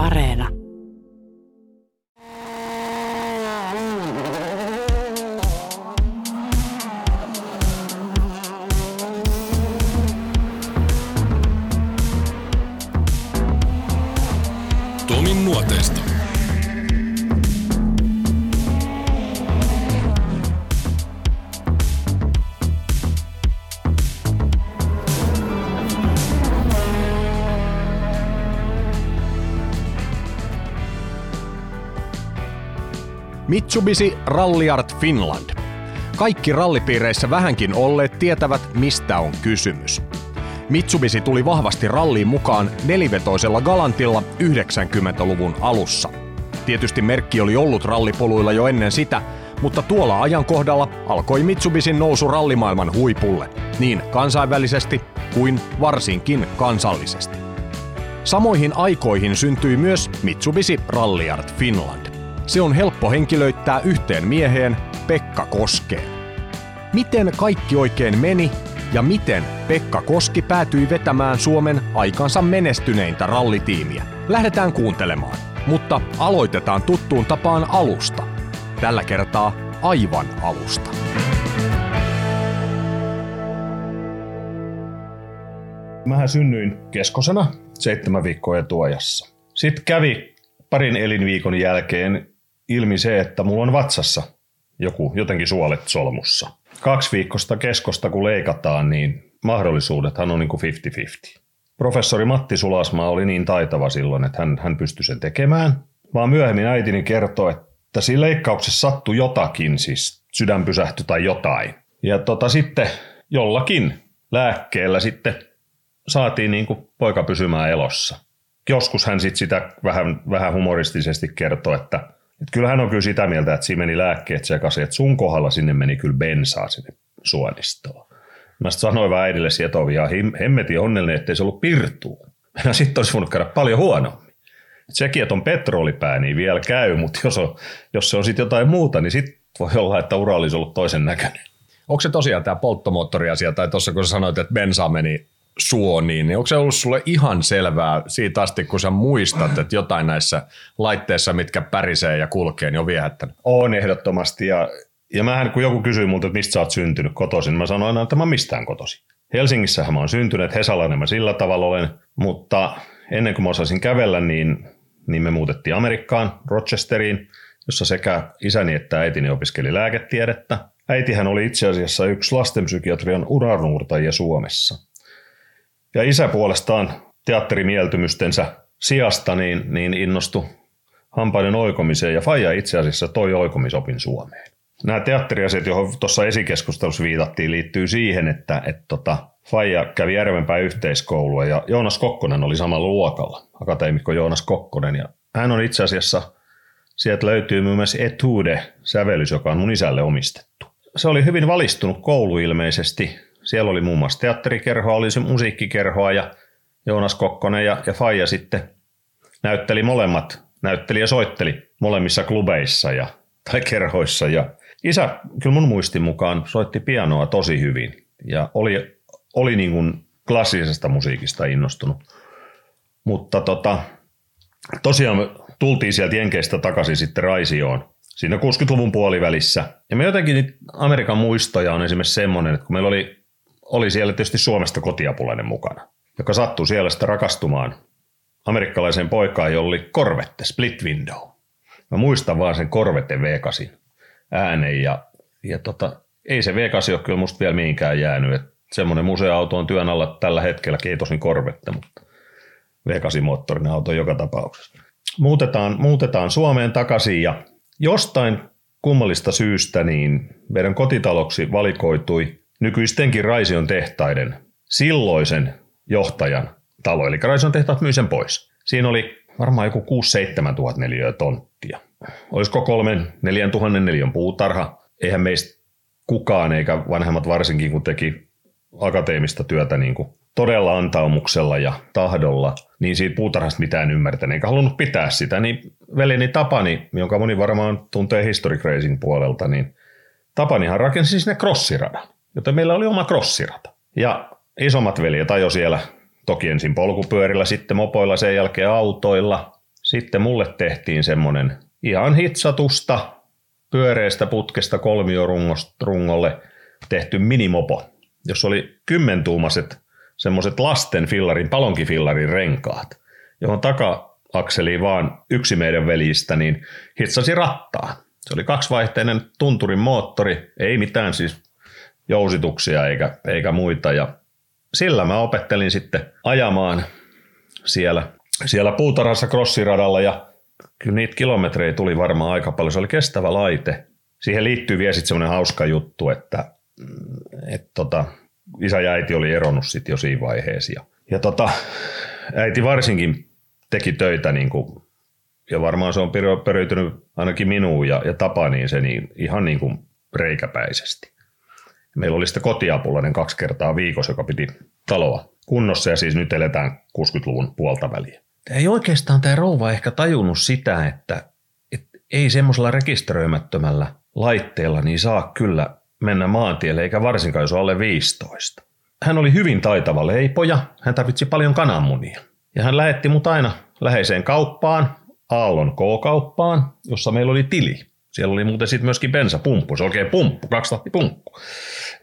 Areena. Mitsubishi Ralliart Finland. Kaikki rallipiireissä vähänkin olleet tietävät, mistä on kysymys. Mitsubishi tuli vahvasti ralliin mukaan nelivetoisella Galantilla 90-luvun alussa. Tietysti merkki oli ollut rallipoluilla jo ennen sitä, mutta tuolla ajankohdalla alkoi Mitsubishin nousu rallimaailman huipulle, niin kansainvälisesti kuin varsinkin kansallisesti. Samoihin aikoihin syntyi myös Mitsubishi Ralliart Finland. Se on helppo henkilöittää yhteen mieheen Pekka Koskeen. Miten kaikki oikein meni ja miten Pekka Koski päätyi vetämään Suomen aikansa menestyneintä rallitiimiä? Lähdetään kuuntelemaan, mutta aloitetaan tuttuun tapaan alusta. Tällä kertaa aivan alusta. Mähän synnyin keskosena seitsemän viikkoa etuajassa. Sitten kävi parin elinviikon jälkeen ilmi se, että mulla on vatsassa joku jotenkin suolet solmussa. Kaksi viikkosta keskosta kun leikataan, niin mahdollisuudethan on niin kuin 50-50. Professori Matti Sulasmaa oli niin taitava silloin, että hän, hän pystyi sen tekemään. Vaan myöhemmin äitini kertoi, että siinä leikkauksessa sattui jotakin, siis sydän pysähtyi tai jotain. Ja tota, sitten jollakin lääkkeellä sitten saatiin niin kuin poika pysymään elossa. Joskus hän sitten sitä vähän, vähän humoristisesti kertoi, että, että kyllä hän on kyllä sitä mieltä, että siinä meni lääkkeet sekaisin, että sun kohdalla sinne meni kyllä bensaa sinne suonistoon. Mä sitten sanoin vähän äidille sietovia, hemmetin onnellinen, ettei se ollut pirtuu. Mä sitten olisi voinut käydä paljon huonommin. Et sekin, että on petrolipää, niin vielä käy, mutta jos, on, jos se on sitten jotain muuta, niin sitten voi olla, että ura olisi ollut toisen näköinen. Onko se tosiaan tämä polttomoottoriasia, tai tuossa kun sä sanoit, että bensa meni suoniin, niin onko se ollut sulle ihan selvää siitä asti, kun sä muistat, että jotain näissä laitteissa, mitkä pärisee ja kulkee, niin on viehättänyt? On ehdottomasti, ja, ja mähän kun joku kysyi multa, että mistä sä oot syntynyt kotoisin, mä sanoin aina, että mä mistään kotoisin. Helsingissähän mä oon syntynyt, Hesalainen mä sillä tavalla olen, mutta ennen kuin mä osasin kävellä, niin, niin me muutettiin Amerikkaan, Rochesteriin, jossa sekä isäni että äitini opiskeli lääketiedettä. Äitihän oli itse asiassa yksi lastenpsykiatrian uranuurtajia Suomessa. Ja isä puolestaan teatterimieltymystensä sijasta niin, niin innostui hampaiden oikomiseen ja Faija itse asiassa toi oikomisopin Suomeen. Nämä teatteriasiat, johon tuossa esikeskustelussa viitattiin, liittyy siihen, että, että tota, Faija kävi Järvenpäin yhteiskoulua ja Joonas Kokkonen oli samalla luokalla, akateemikko Joonas Kokkonen. Ja hän on itse asiassa, sieltä löytyy myös Etude-sävellys, joka on mun isälle omistettu. Se oli hyvin valistunut koulu ilmeisesti, siellä oli muun muassa teatterikerhoa, oli se musiikkikerhoa ja Joonas Kokkonen ja, ja Faija sitten näytteli molemmat, näytteli ja soitteli molemmissa klubeissa ja, tai kerhoissa. Ja isä kyllä mun muistin mukaan soitti pianoa tosi hyvin ja oli, oli niin kuin klassisesta musiikista innostunut. Mutta tota, tosiaan tultiin sieltä Jenkeistä takaisin sitten Raisioon siinä 60-luvun puolivälissä. Ja me jotenkin Amerikan muistoja on esimerkiksi semmoinen, että kun meillä oli oli siellä tietysti Suomesta kotiapulainen mukana, joka sattui siellä sitten rakastumaan amerikkalaiseen poikaan, jolla oli korvette, split window. Mä muistan vaan sen korvette V8 äänen ja, ja tota, ei se V8 ole kyllä musta vielä mihinkään jäänyt. Et semmoinen museoauto on työn alla tällä hetkellä, ei tosin korvette, mutta V8-moottorinen auto joka tapauksessa. Muutetaan, muutetaan Suomeen takaisin ja jostain kummallista syystä niin meidän kotitaloksi valikoitui nykyistenkin Raision tehtaiden silloisen johtajan talo, eli Raision tehtaat myi sen pois. Siinä oli varmaan joku 6-7 tuhat neliöä tonttia. Olisiko kolmen, neljän tuhannen neliön puutarha? Eihän meistä kukaan, eikä vanhemmat varsinkin, kun teki akateemista työtä niin kuin todella antaumuksella ja tahdolla, niin siitä puutarhasta mitään ymmärtänyt, eikä halunnut pitää sitä, niin veljeni Tapani, jonka moni varmaan tuntee Historic Racing puolelta, niin Tapanihan rakensi sinne crossiradan joten meillä oli oma crossirata. Ja isommat veljet ajo siellä toki ensin polkupyörillä, sitten mopoilla, sen jälkeen autoilla. sitten mulle tehtiin semmoinen ihan hitsatusta pyöreästä putkesta kolmiorungolle tehty minimopo, jossa oli kymmentuumaset semmoiset lasten fillarin, palonkifillarin renkaat, johon taka-akseliin vaan yksi meidän veljistä niin hitsasi rattaa. Se oli kaksivaihteinen tunturin moottori, ei mitään siis jousituksia eikä, eikä muita. Ja sillä mä opettelin sitten ajamaan siellä, siellä puutarhassa crossiradalla ja kyllä niitä kilometrejä tuli varmaan aika paljon. Se oli kestävä laite. Siihen liittyy vielä sitten semmoinen hauska juttu, että, että tota, isä ja äiti oli eronnut sitten jo siinä vaiheessa. Ja, ja tota, äiti varsinkin teki töitä niin kuin, ja varmaan se on periytynyt ainakin minuun ja, ja Tapaniin se niin, ihan niin kuin reikäpäisesti. Meillä oli sitten kotiapulainen kaksi kertaa viikossa, joka piti taloa kunnossa ja siis nyt eletään 60-luvun puolta väliä. Ei oikeastaan tämä rouva ehkä tajunnut sitä, että, että ei semmoisella rekisteröimättömällä laitteella niin saa kyllä mennä maantielle, eikä varsinkaan jos on alle 15. Hän oli hyvin taitava leipoja, hän tarvitsi paljon kananmunia. Ja hän lähetti mut aina läheiseen kauppaan, Aallon K-kauppaan, jossa meillä oli tili. Siellä oli muuten sitten myöskin bensapumppu, se oikein pumppu, pumppu.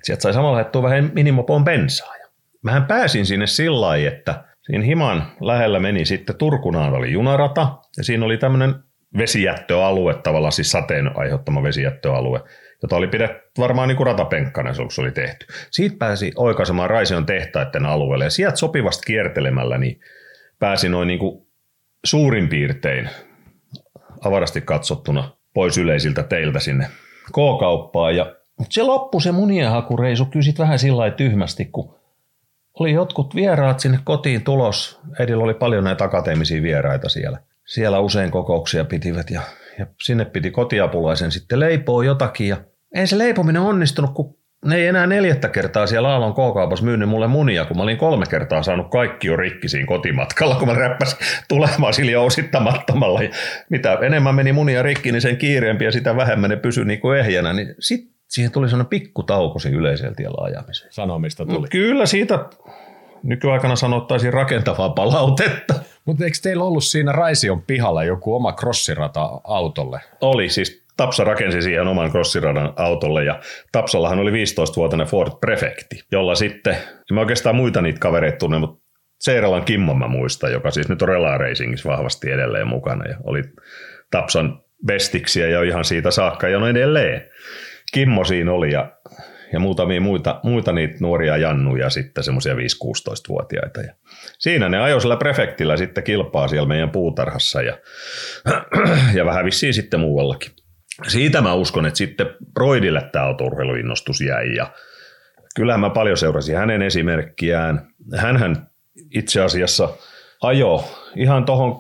Sieltä sai samalla lähettyä vähän minimopoon bensaa. Ja mähän pääsin sinne sillä lailla, että siinä himan lähellä meni sitten Turkunaan oli junarata ja siinä oli tämmöinen vesijättöalue, tavallaan siis sateen aiheuttama vesijättöalue, jota oli pidetty varmaan niin kuin ratapenkkana, se oli tehty. Siitä pääsi oikaisemaan Raision tehtaiden alueelle ja sieltä sopivasti kiertelemällä niin pääsi noin niin kuin suurin piirtein avarasti katsottuna pois yleisiltä teiltä sinne K-kauppaan. Ja, mutta se loppui se munienhakureisu kyllä sit vähän sillä tyhmästi, kun oli jotkut vieraat sinne kotiin tulos. Edillä oli paljon näitä akateemisia vieraita siellä. Siellä usein kokouksia pitivät ja, ja sinne piti kotiapulaisen sitten leipoa jotakin. Ja ei se leipominen onnistunut, kun ne ei enää neljättä kertaa siellä Aallon K-kaupassa myynyt mulle munia, kun mä olin kolme kertaa saanut kaikki jo rikki siinä kotimatkalla, kun mä räppäsin tulemaan sillä jousittamattomalla. Ja mitä enemmän meni munia rikki, niin sen kiireempi ja sitä vähemmän ne pysyi niin kuin ehjänä. Niin sitten siihen tuli sellainen pikku tauko sen yleisellä tiellä ajamiseen. Sanomista tuli. Kyllä siitä nykyaikana sanottaisiin rakentavaa palautetta. Mutta eikö teillä ollut siinä Raision pihalla joku oma crossirata autolle? Oli, siis Tapsa rakensi siihen oman crossiradan autolle ja Tapsallahan oli 15-vuotinen Ford Prefecti, jolla sitten, mä oikeastaan muita niitä kavereita tunne, mutta Seiralan Kimmo mä muistan, joka siis nyt on Rela Racingissa vahvasti edelleen mukana ja oli Tapsan bestiksiä ja ihan siitä saakka ja no edelleen. Kimmo siinä oli ja, ja muutamia muita, muita niitä nuoria jannuja sitten semmoisia 5-16-vuotiaita. Ja siinä ne ajoi sillä prefektillä sitten kilpaa siellä meidän puutarhassa ja, ja vähän vissiin sitten muuallakin siitä mä uskon, että sitten Broidille tämä autourheiluinnostus jäi ja kyllähän mä paljon seurasin hänen esimerkkiään. Hänhän itse asiassa ajo ihan tuohon 2015-16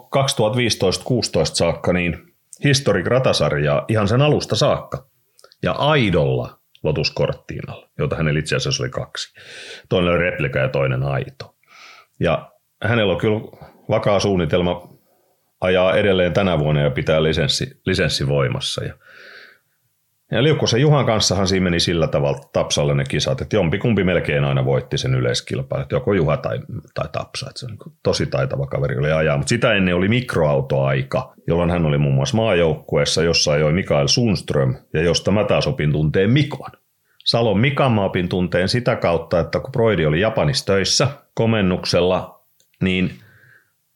saakka niin Historic ratasarjaa ihan sen alusta saakka. Ja aidolla Lotus Cortinalla, jota hänellä itse asiassa oli kaksi. Toinen oli replika ja toinen aito. Ja hänellä on kyllä vakaa suunnitelma ajaa edelleen tänä vuonna ja pitää lisenssi, lisenssi voimassa. Ja ja Liukkosen Juhan kanssahan siinä meni sillä tavalla Tapsalle ne kisat, että jompikumpi melkein aina voitti sen yleiskilpailun, että joko Juha tai, tai Tapsa, että se on tosi taitava kaveri oli ajaa. Mutta sitä ennen oli mikroautoaika, jolloin hän oli muun muassa maajoukkueessa, jossa ajoi Mikael Sundström ja josta mä taas opin tunteen Mikon. Salon Mikan mä opin tunteen sitä kautta, että kun Broidi oli Japanissa töissä komennuksella, niin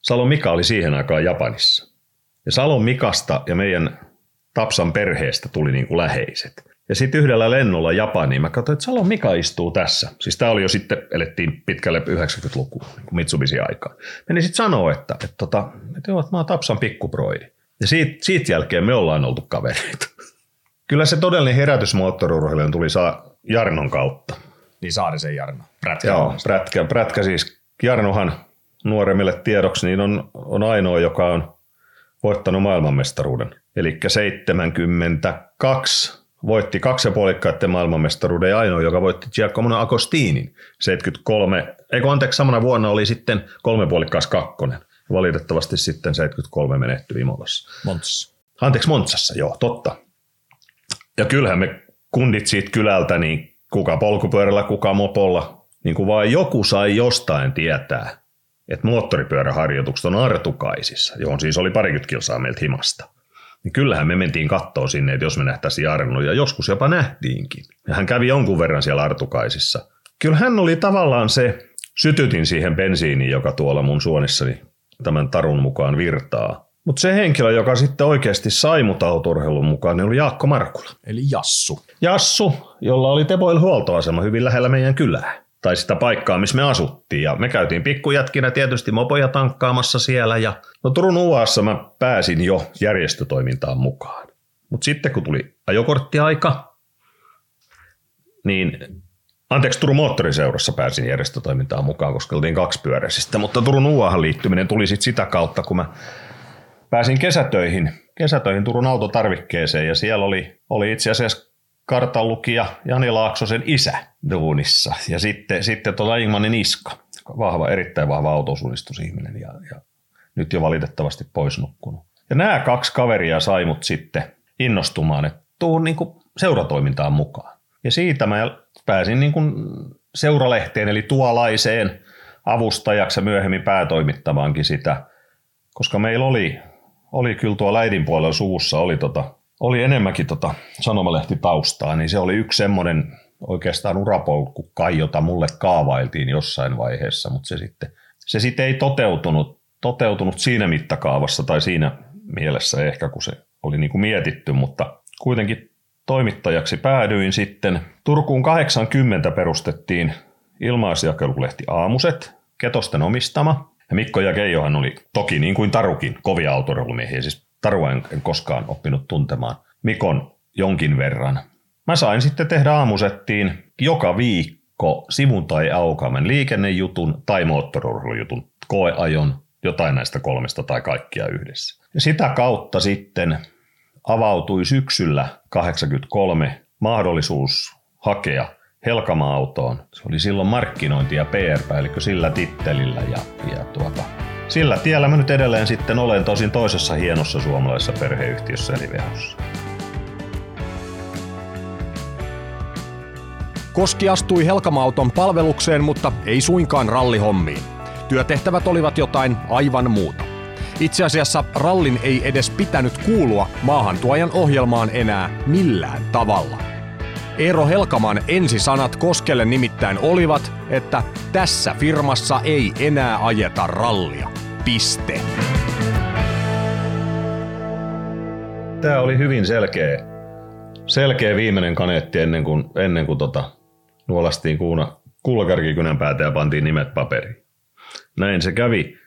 Salon Mika oli siihen aikaan Japanissa. Ja Salon Mikasta ja meidän Tapsan perheestä tuli niin kuin läheiset. Ja sitten yhdellä lennolla Japaniin mä katsoin, että Salon Mika istuu tässä. Siis tämä oli jo sitten, elettiin pitkälle 90-lukua, niin kuin Mitsubishi aikaan. Meni sitten sanoa, että, että, tota, että, joo, että mä oon Tapsan pikkuproidi. Ja siitä, siitä jälkeen me ollaan oltu kavereita. Kyllä se todellinen herätys moottorurheilijan tuli saa Jarnon kautta. Niin Saarisen Jarno. Prätkä Joo, prätkä, prätkä siis. Jarnohan nuoremmille tiedoksi niin on, on ainoa, joka on voittanut maailmanmestaruuden Eli 72 voitti kaksi ja puolikkaiden maailmanmestaruuden ja ainoa, joka voitti Giacomo Agostinin. 73, eikö anteeksi, samana vuonna oli sitten kolme puolikkaas kakkonen. Valitettavasti sitten 73 menehtyi Imolassa. Montsassa. Anteeksi, Montsassa, joo, totta. Ja kyllähän me kundit siitä kylältä, niin kuka polkupyörällä, kuka mopolla, niin kuin vaan joku sai jostain tietää, että moottoripyöräharjoitukset on Artukaisissa, johon siis oli parikymmentä kilsaa meiltä himasta. Niin kyllähän me mentiin kattoon sinne, että jos me nähtäisiin Jarno, ja joskus jopa nähtiinkin. Ja hän kävi jonkun verran siellä Artukaisissa. Kyllä hän oli tavallaan se, sytytin siihen bensiiniin, joka tuolla mun suonissani tämän tarun mukaan virtaa. Mutta se henkilö, joka sitten oikeasti sai mut autourheilun mukaan, niin oli Jaakko Markula. Eli Jassu. Jassu, jolla oli Teboil huoltoasema hyvin lähellä meidän kylää. Tai sitä paikkaa, missä me asuttiin. Ja me käytiin pikkujätkinä tietysti mopoja tankkaamassa siellä. Ja no Turun UAssa mä pääsin jo järjestötoimintaan mukaan. Mutta sitten kun tuli ajokorttiaika, niin Anteeksi, Turun moottoriseurassa pääsin järjestötoimintaan mukaan, koska oltiin kaksipyöräisistä, mutta Turun UAhan liittyminen tuli sitten sitä kautta, kun mä pääsin kesätöihin, kesätöihin Turun autotarvikkeeseen ja siellä oli, oli itse asiassa kartanlukija Jani Laaksosen isä duunissa ja sitten, sitten tuota Ingmanin iska, vahva, erittäin vahva autosuunnistusihminen ja, ja nyt jo valitettavasti pois nukkunut. Ja nämä kaksi kaveria sai mut sitten innostumaan, että tuun niin seuratoimintaan mukaan. Ja siitä mä pääsin niin kuin seuralehteen eli tuolaiseen avustajaksi ja myöhemmin päätoimittamaankin sitä, koska meillä oli, oli kyllä tuo läidin puolella suvussa oli, tota, oli enemmänkin tota sanomalehti taustaa, niin se oli yksi semmoinen oikeastaan urapolku kai, jota mulle kaavailtiin jossain vaiheessa, mutta se sitten, se sitten ei toteutunut, toteutunut siinä mittakaavassa tai siinä mielessä ehkä, kun se oli niin kuin mietitty, mutta kuitenkin toimittajaksi päädyin sitten. Turkuun 80 perustettiin ilmaisjakelulehti Aamuset, Ketosten omistama. Ja Mikko ja Keijohan oli toki niin kuin Tarukin kovia autoreilumiehiä, siis Tarua en, en koskaan oppinut tuntemaan. Mikon jonkin verran. Mä sain sitten tehdä aamusettiin joka viikko sivun tai aukamen liikennejutun tai moottorurheilujutun, koeajon, jotain näistä kolmesta tai kaikkia yhdessä. Ja sitä kautta sitten avautui syksyllä 83 mahdollisuus hakea Helkama-autoon. Se oli silloin markkinointi- ja PR-päällikkö sillä tittelillä ja, ja tuota, sillä tiellä mä nyt edelleen sitten olen tosin toisessa hienossa suomalaisessa perheyhtiössä eli Vehossa. Koski astui Helkama-auton palvelukseen, mutta ei suinkaan rallihommiin. Työtehtävät olivat jotain aivan muuta. Itse asiassa rallin ei edes pitänyt kuulua maahantuojan ohjelmaan enää millään tavalla. Eero Helkaman ensisanat Koskelle nimittäin olivat, että tässä firmassa ei enää ajeta rallia. Piste. Tämä oli hyvin selkeä, selkeä viimeinen kaneetti ennen kuin, ennen kuin tota, nuolastiin kuuna, kuulakärkikynän päätä ja pantiin nimet paperiin. Näin se kävi.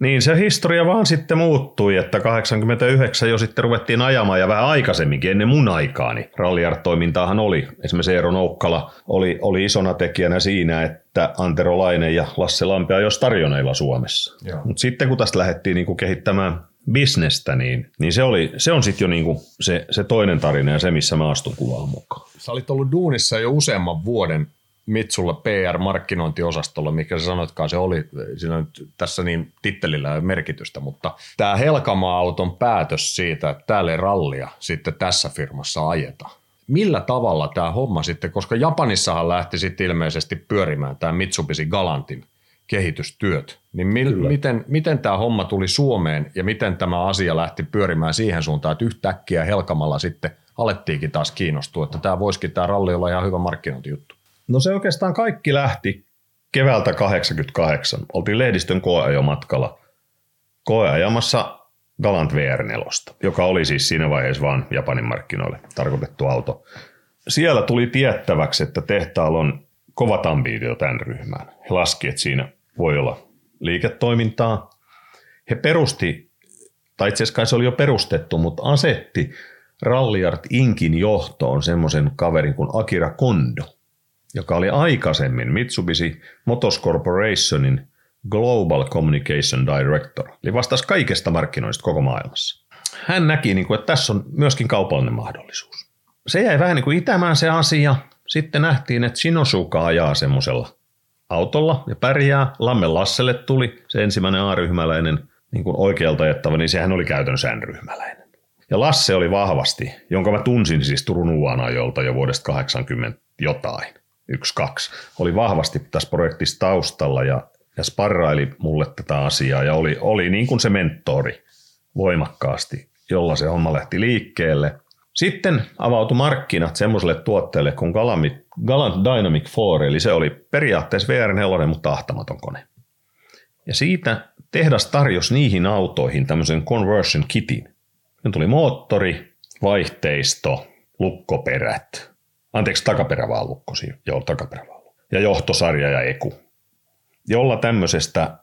Niin se historia vaan sitten muuttui, että 89 jo sitten ruvettiin ajamaan ja vähän aikaisemminkin ennen mun aikaani. Ralliart-toimintaahan oli. Esimerkiksi Eero Noukkala oli, oli isona tekijänä siinä, että Antero Laine ja Lasse Lampea jos tarjoneilla Suomessa. Mutta sitten kun tästä lähdettiin niinku kehittämään bisnestä, niin, niin se, oli, se on sitten jo niinku se, se toinen tarina ja se, missä mä astun kuvaan mukaan. Sä olit ollut duunissa jo useamman vuoden Mitsulla PR-markkinointiosastolla, mikä sä sanoitkaan se oli, siinä nyt tässä niin tittelillä ei merkitystä, mutta tämä Helkama-auton päätös siitä, että täällä ei rallia sitten tässä firmassa ajeta. Millä tavalla tämä homma sitten, koska Japanissahan lähti sitten ilmeisesti pyörimään tämä Mitsubishi Galantin kehitystyöt, niin mil, miten, miten tämä homma tuli Suomeen ja miten tämä asia lähti pyörimään siihen suuntaan, että yhtäkkiä Helkamalla sitten alettiinkin taas kiinnostua, että tämä voisikin tämä ralli olla ihan hyvä markkinointijuttu? No se oikeastaan kaikki lähti keväältä 88. Oltiin lehdistön koeajomatkalla koeajamassa Galant VR4, joka oli siis siinä vaiheessa vain Japanin markkinoille tarkoitettu auto. Siellä tuli tiettäväksi, että tehtaalla on kovat ambiitio tämän ryhmään. He laski, että siinä voi olla liiketoimintaa. He perusti, tai itse asiassa se oli jo perustettu, mutta asetti Ralliart Inkin johtoon semmoisen kaverin kuin Akira Kondo – joka oli aikaisemmin Mitsubishi Motors Corporationin Global Communication Director, eli vastasi kaikesta markkinoista koko maailmassa. Hän näki, niin kuin, että tässä on myöskin kaupallinen mahdollisuus. Se jäi vähän niin kuin itämään se asia. Sitten nähtiin, että Shinosuka ajaa semmoisella autolla ja pärjää. Lamme Lasselle tuli se ensimmäinen A-ryhmäläinen niin kuin oikealta ajettava, niin sehän oli käytännössä N-ryhmäläinen. Ja Lasse oli vahvasti, jonka mä tunsin siis Turun Uanajolta jo vuodesta 80 jotain yksi, kaksi, oli vahvasti tässä projektissa taustalla ja ja sparraili mulle tätä asiaa ja oli, oli niin kuin se mentori voimakkaasti, jolla se homma lähti liikkeelle. Sitten avautui markkinat semmoiselle tuotteelle kuin Galant Dynamic 4, eli se oli periaatteessa VR4, mutta ahtamaton kone. Ja siitä tehdas tarjosi niihin autoihin tämmöisen conversion kitin. Ne tuli moottori, vaihteisto, lukkoperät. Anteeksi, takaperä vaan lukko siinä. Joo, takaperä vaan lukko. Ja johtosarja ja eku. Jolla tämmöisestä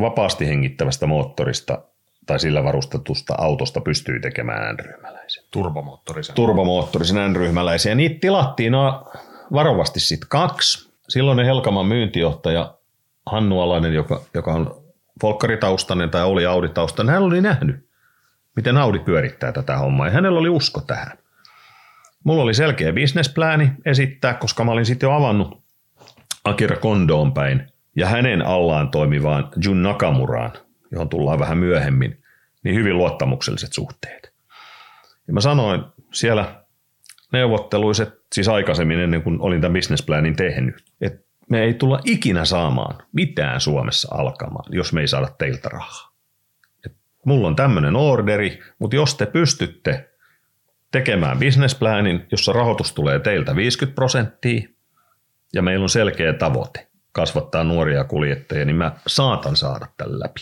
vapaasti hengittävästä moottorista tai sillä varustetusta autosta pystyy tekemään N-ryhmäläisen. Turbomoottorisen. Turbomoottorisen N-ryhmäläisen. Ja niitä tilattiin varovasti sitten kaksi. Silloin Helkaman myyntijohtaja Hannu Alainen, joka, joka on folkkaritaustainen tai oli Audi-taustainen, hän oli nähnyt, miten Audi pyörittää tätä hommaa ja hänellä oli usko tähän. Mulla oli selkeä bisnesplääni esittää, koska mä olin sitten jo avannut Akira Kondoon päin ja hänen allaan toimivaan Jun Nakamuraan, johon tullaan vähän myöhemmin, niin hyvin luottamukselliset suhteet. Ja mä sanoin siellä neuvotteluiset, siis aikaisemmin ennen kuin olin tämän bisnesplanin tehnyt, että me ei tulla ikinä saamaan mitään Suomessa alkamaan, jos me ei saada teiltä rahaa. Et mulla on tämmöinen orderi, mutta jos te pystytte tekemään bisnesplanin, jossa rahoitus tulee teiltä 50 prosenttia ja meillä on selkeä tavoite kasvattaa nuoria kuljettajia, niin mä saatan saada tämän läpi.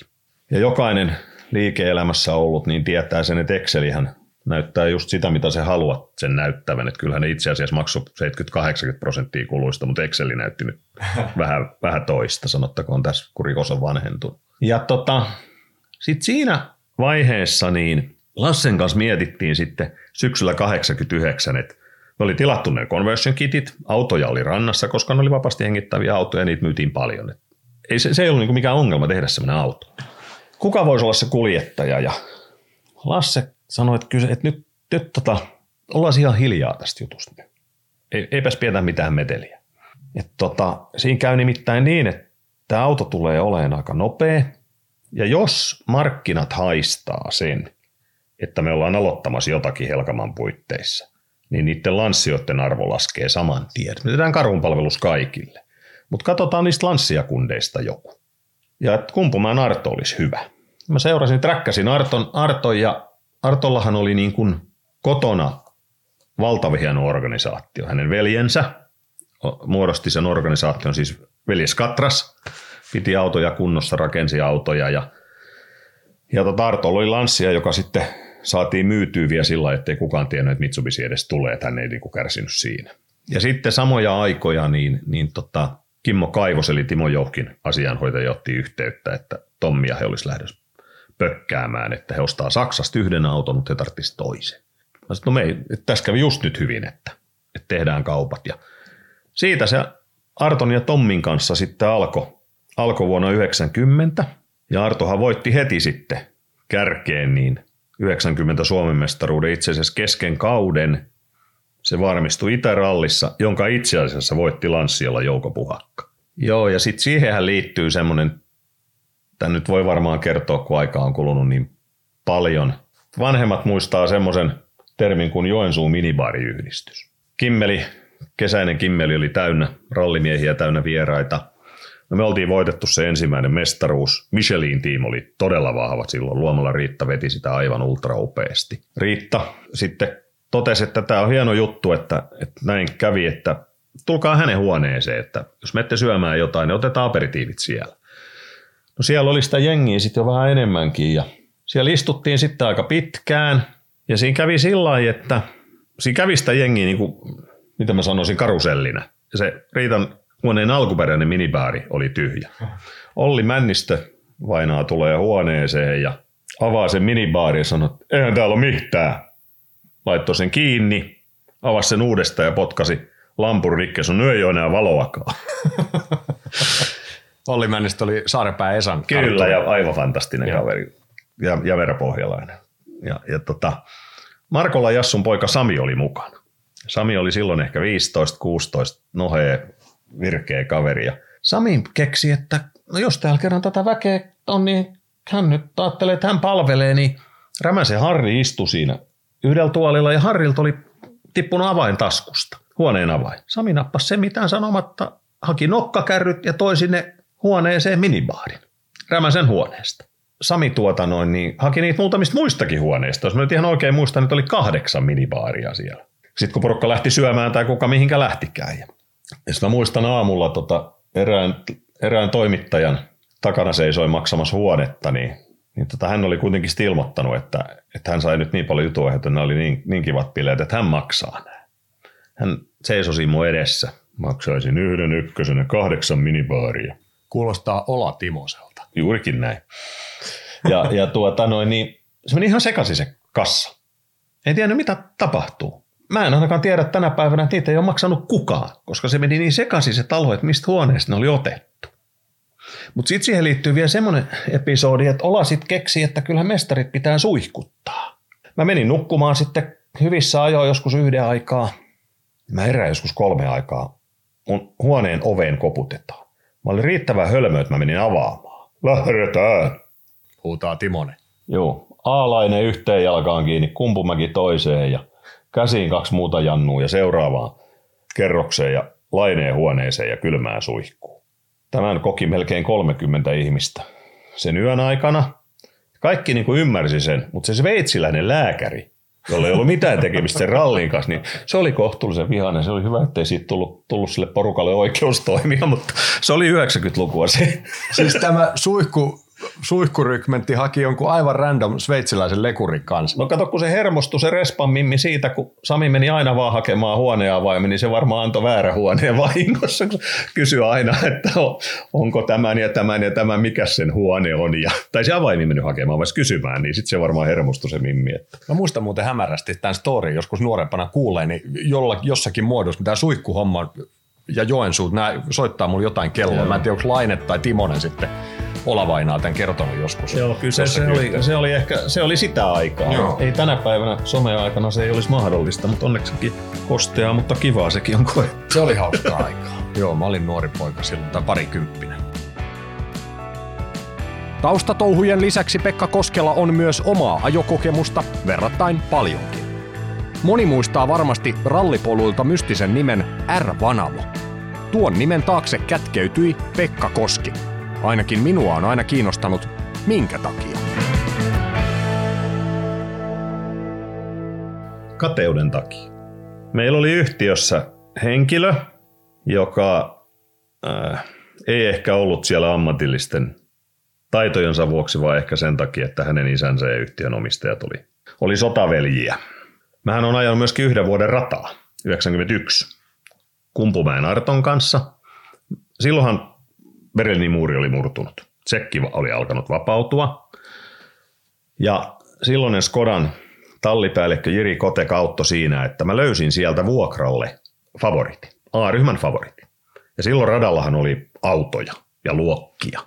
Ja jokainen liike-elämässä ollut, niin tietää sen, että Excelihän näyttää just sitä, mitä se haluat sen näyttävän. Että kyllähän ne itse asiassa maksoi 70-80 prosenttia kuluista, mutta Exceli näytti nyt vähän, vähän toista, sanottakoon tässä, kun rikos on vanhentunut. Ja tota, sitten siinä vaiheessa niin Lassen kanssa mietittiin sitten syksyllä 89, että me oli tilattu ne conversion kitit, autoja oli rannassa, koska ne oli vapaasti hengittäviä autoja ja niitä myytiin paljon. Et ei, se, se ei ollut niinku mikään ongelma tehdä semmoinen auto. Kuka voisi olla se kuljettaja? Ja Lasse sanoi, että, että nyt, nyt tota, ollaan ihan hiljaa tästä jutusta. Ei, eipäs pidetä mitään meteliä. Et tota, siinä käy nimittäin niin, että tämä auto tulee olemaan aika nopea, ja jos markkinat haistaa sen, että me ollaan aloittamassa jotakin Helkaman puitteissa, niin niiden lanssioiden arvo laskee saman tien. Me tehdään karhunpalvelus kaikille. Mutta katsotaan niistä lanssiakundeista joku. Ja että Kumpumaan Arto olisi hyvä. Mä seurasin, träkkäsin Arton, Arton ja Artollahan oli niin kuin kotona valtava hieno organisaatio. Hänen veljensä muodosti sen organisaation, siis veljes Katras, piti autoja kunnossa, rakensi autoja ja, ja tota Artolla oli lanssia, joka sitten saatiin myytyä vielä sillä ettei kukaan tiennyt, että Mitsubishi edes tulee, että hän ei niin kuin kärsinyt siinä. Ja sitten samoja aikoja, niin, niin tota, Kimmo Kaivos, eli Timo Jouhkin asianhoitaja, otti yhteyttä, että Tommia he olisi lähdössä pökkäämään, että he ostaa Saksasta yhden auton, mutta he tarvitsisivat toisen. Mä sanoin, no me ei, tässä kävi just nyt hyvin, että, että tehdään kaupat. Ja siitä se Arton ja Tommin kanssa sitten alkoi alko vuonna 90. Ja Artohan voitti heti sitten kärkeen niin 90 Suomen mestaruuden itse asiassa kesken kauden. Se varmistui Itärallissa, jonka itse asiassa voitti Lanssialla Jouko Puhakka. Joo, ja sitten siihenhän liittyy semmoinen Tämä nyt voi varmaan kertoa, kun aika on kulunut niin paljon. Vanhemmat muistaa semmoisen termin kuin Joensuun minibaariyhdistys. Kimmeli, kesäinen Kimmeli oli täynnä rallimiehiä, täynnä vieraita. No me oltiin voitettu se ensimmäinen mestaruus. Michelin tiimi oli todella vahva silloin. Luomalla Riitta veti sitä aivan ultraupeasti. Riitta sitten totesi, että tämä on hieno juttu, että, että näin kävi, että tulkaa hänen huoneeseen, että jos menette syömään jotain, niin otetaan aperitiivit siellä. No siellä oli sitä jengiä sitten jo vähän enemmänkin ja siellä istuttiin sitten aika pitkään ja siinä kävi sillä lailla, että siinä kävi sitä jengiä niin kuin, mitä mä sanoisin, karusellina. Ja se Riitan huoneen alkuperäinen minibaari oli tyhjä. Olli Männistö vainaa tulee huoneeseen ja avaa sen minibaari ja sanoo, että eihän täällä ole mitään. Laittoi sen kiinni, avasi sen uudestaan ja potkasi lampun rikki, sun ei ole enää valoakaan. Olli Männistä oli Saarepää Esan Kyllä, ja aivan fantastinen ja. kaveri. Ja, ja veropohjalainen. Ja, ja tota, Markolla Jassun poika Sami oli mukana. Sami oli silloin ehkä 15-16, nohee, virkeä kaveri. Ja Sami keksi, että no jos täällä kerran tätä väkeä on, niin hän nyt ajattelee, että hän palvelee, niin Rämäsen Harri istui siinä yhdellä tuolilla ja Harrilta oli tippunut avain taskusta, huoneen avain. Sami nappasi sen mitään sanomatta, haki nokkakärryt ja toi sinne huoneeseen minibaarin. Rämäsen huoneesta. Sami tuota noin, niin haki niitä muutamista muistakin huoneista. Jos mä nyt ihan oikein muistan, että oli kahdeksan minibaaria siellä. Sitten kun porukka lähti syömään tai kuka mihinkä lähtikään. Ja sitten mä muistan aamulla tota, erään, erään toimittajan takana seisoi maksamassa huonetta, niin, niin tota, hän oli kuitenkin ilmoittanut, että, että hän sai nyt niin paljon jutua, että ne oli niin, niin kivat bileet, että hän maksaa nämä. Hän seisoi mun edessä. Maksaisin yhden ykkösen ja kahdeksan minibaaria. Kuulostaa Ola Timoselta. Juurikin näin. Ja, ja tuota noin, niin se meni ihan sekaisin se kassa. En tiedä mitä tapahtuu. Mä en ainakaan tiedä tänä päivänä, että niitä ei ole maksanut kukaan, koska se meni niin sekaisin se talo, että mistä huoneesta ne oli otettu. Mutta sitten siihen liittyy vielä semmoinen episodi, että Ola sitten keksi, että kyllä mestarit pitää suihkuttaa. Mä menin nukkumaan sitten hyvissä ajoin joskus yhden aikaa. Mä herään joskus kolme aikaa. Mun huoneen oveen koputetaan. Mä olin riittävän hölmö, että mä menin avaamaan. Lähdetään. Huutaa Timonen. Joo. Aalainen yhteen jalkaan kiinni, kumpumäki toiseen ja käsiin kaksi muuta jannua ja seuraavaan kerrokseen ja laineen huoneeseen ja kylmään suihkuun. Tämän koki melkein 30 ihmistä. Sen yön aikana kaikki niin kuin ymmärsi sen, mutta se sveitsiläinen lääkäri, jolla ei ollut mitään tekemistä sen rallin kanssa, niin se oli kohtuullisen vihainen. Se oli hyvä, ettei siitä tullut, tullut sille porukalle oikeus toimia, mutta se oli 90-lukua se. Siis tämä suihku suihkurykmentti haki jonkun aivan random sveitsiläisen lekurin kanssa. No kato, kun se hermostui se respan mimmi siitä, kun Sami meni aina vaan hakemaan huoneen niin se varmaan antoi väärä huoneen vahingossa, kun kysyi aina, että onko tämän ja tämän ja tämän, mikä sen huone on. Ja, tai se avaimin mennyt hakemaan, vai kysymään, niin sitten se varmaan hermostui se mimmi. Että. Mä muistan muuten hämärästi tämän story joskus nuorempana kuulee, niin jolla, jossakin muodossa, mitä suihkuhomma ja Joensuut, nämä soittaa mulle jotain kelloa. Mä en tiedä, onko Laine tai Timonen sitten Olavainaa tämän kertonut joskus. Joo, kyllä se, se, oli, se, oli ehkä, se oli sitä aikaa. Joo. Ei tänä päivänä someaikana se ei olisi mahdollista, mutta onneksikin kosteaa, mutta kivaa sekin on koe. Se oli hauska aikaa. Joo, mä olin nuori poika silloin, tai parikymppinen. Taustatouhujen lisäksi Pekka Koskela on myös omaa ajokokemusta verrattain paljonkin. Moni muistaa varmasti rallipoluilta mystisen nimen R. Vanavo. Tuon nimen taakse kätkeytyi Pekka Koski, Ainakin minua on aina kiinnostanut, minkä takia. Kateuden takia. Meillä oli yhtiössä henkilö, joka äh, ei ehkä ollut siellä ammatillisten taitojensa vuoksi, vaan ehkä sen takia, että hänen isänsä ja yhtiön omistajat oli, oli sotaveljiä. Mähän on ajanut myöskin yhden vuoden rataa, 91, Kumpumäen Arton kanssa. Silloinhan Berliinin muuri oli murtunut. Tsekki oli alkanut vapautua. Ja silloinen Skodan tallipäällikkö Jiri Kote kautto siinä, että mä löysin sieltä vuokralle favoritin, A-ryhmän favoritin. Ja silloin radallahan oli autoja ja luokkia.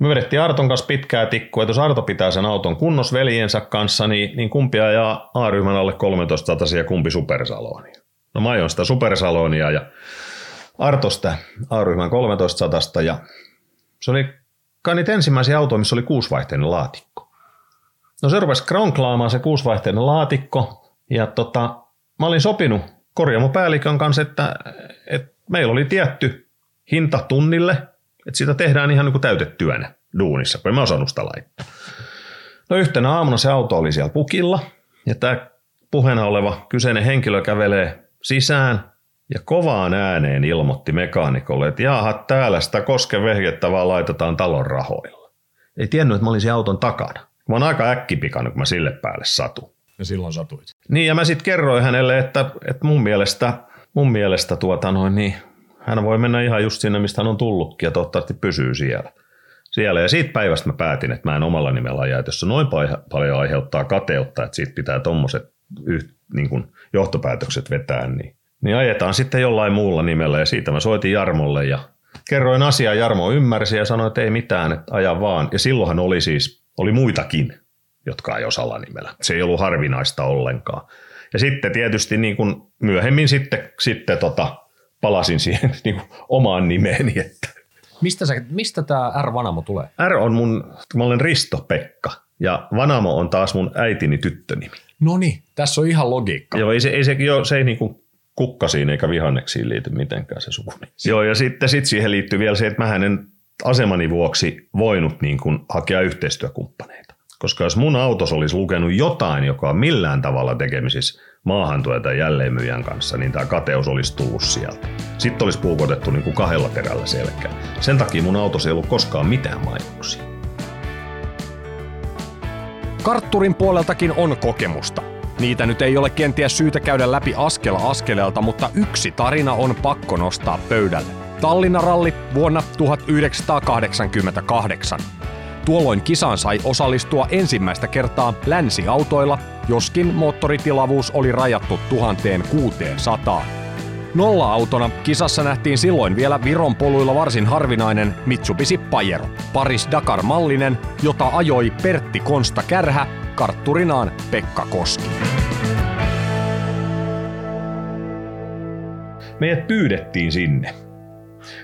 Me vedettiin Arton kanssa pitkää tikkua, että jos Arto pitää sen auton kunnos veljensä kanssa, niin, niin kumpi ajaa A-ryhmän alle 13 ja kumpi supersalonia. No mä ajoin sitä supersalonia ja Artosta A-ryhmän 13 ja se oli kai niitä ensimmäisiä autoja, missä oli kuusivaihteinen laatikko. No se rupesi kronklaamaan se kuusivaihteinen laatikko ja tota, mä olin sopinut korjaamopäällikön kanssa, että, että meillä oli tietty hinta tunnille, että sitä tehdään ihan niin kuin täytetyönä duunissa, kun en mä osannut sitä laittaa. No yhtenä aamuna se auto oli siellä pukilla ja tämä puheena oleva kyseinen henkilö kävelee sisään ja kovaan ääneen ilmoitti mekaanikolle, että jaha, täällä sitä koskevehjettä vaan laitetaan talon rahoilla. Ei tiennyt, että mä olin auton takana. Mä oon aika äkkipikannut, kun mä sille päälle satun. Ja silloin satuit. Niin, ja mä sitten kerroin hänelle, että, että mun mielestä, mun mielestä tuota noin, niin hän voi mennä ihan just sinne, mistä hän on tullutkin, ja toivottavasti pysyy siellä. siellä. Ja siitä päivästä mä päätin, että mä en omalla nimellä aja, että jos se noin paljon aiheuttaa kateutta, että siitä pitää tuommoiset niin johtopäätökset vetää, niin niin ajetaan sitten jollain muulla nimellä ja siitä mä soitin Jarmolle ja kerroin asiaa, Jarmo ymmärsi ja sanoi, että ei mitään, että aja vaan. Ja silloinhan oli siis, oli muitakin, jotka ei osalla nimellä. Se ei ollut harvinaista ollenkaan. Ja sitten tietysti niin kuin myöhemmin sitten, sitten tota, palasin siihen niin kuin omaan nimeeni. Että. Mistä, sä, mistä tämä R. Vanamo tulee? R on mun, mä olen Risto-Pekka ja Vanamo on taas mun äitini tyttönimi. No niin, tässä on ihan logiikka. Joo, ei se, ei se, jo, se ei niin kuin kukkasiin eikä vihanneksiin liity mitenkään se suku. Joo, ja sitten sit siihen liittyy vielä se, että mä en asemani vuoksi voinut niin kuin hakea yhteistyökumppaneita. Koska jos mun autos olisi lukenut jotain, joka on millään tavalla tekemisissä maahantuoja tai jälleenmyyjän kanssa, niin tämä kateus olisi tullut sieltä. Sitten olisi puukotettu niin kuin kahdella terällä selkää. Sen takia mun autossa ei ollut koskaan mitään mainoksia. Kartturin puoleltakin on kokemusta. Niitä nyt ei ole kenties syytä käydä läpi askel askeleelta, mutta yksi tarina on pakko nostaa pöydälle. Tallinna-ralli vuonna 1988. Tuolloin kisaan sai osallistua ensimmäistä kertaa länsiautoilla, joskin moottoritilavuus oli rajattu 1600. Nolla-autona kisassa nähtiin silloin vielä Viron poluilla varsin harvinainen Mitsubishi Pajero, Paris Dakar-mallinen, jota ajoi Pertti Konsta Kärhä, kartturinaan Pekka Koski. Meidät pyydettiin sinne.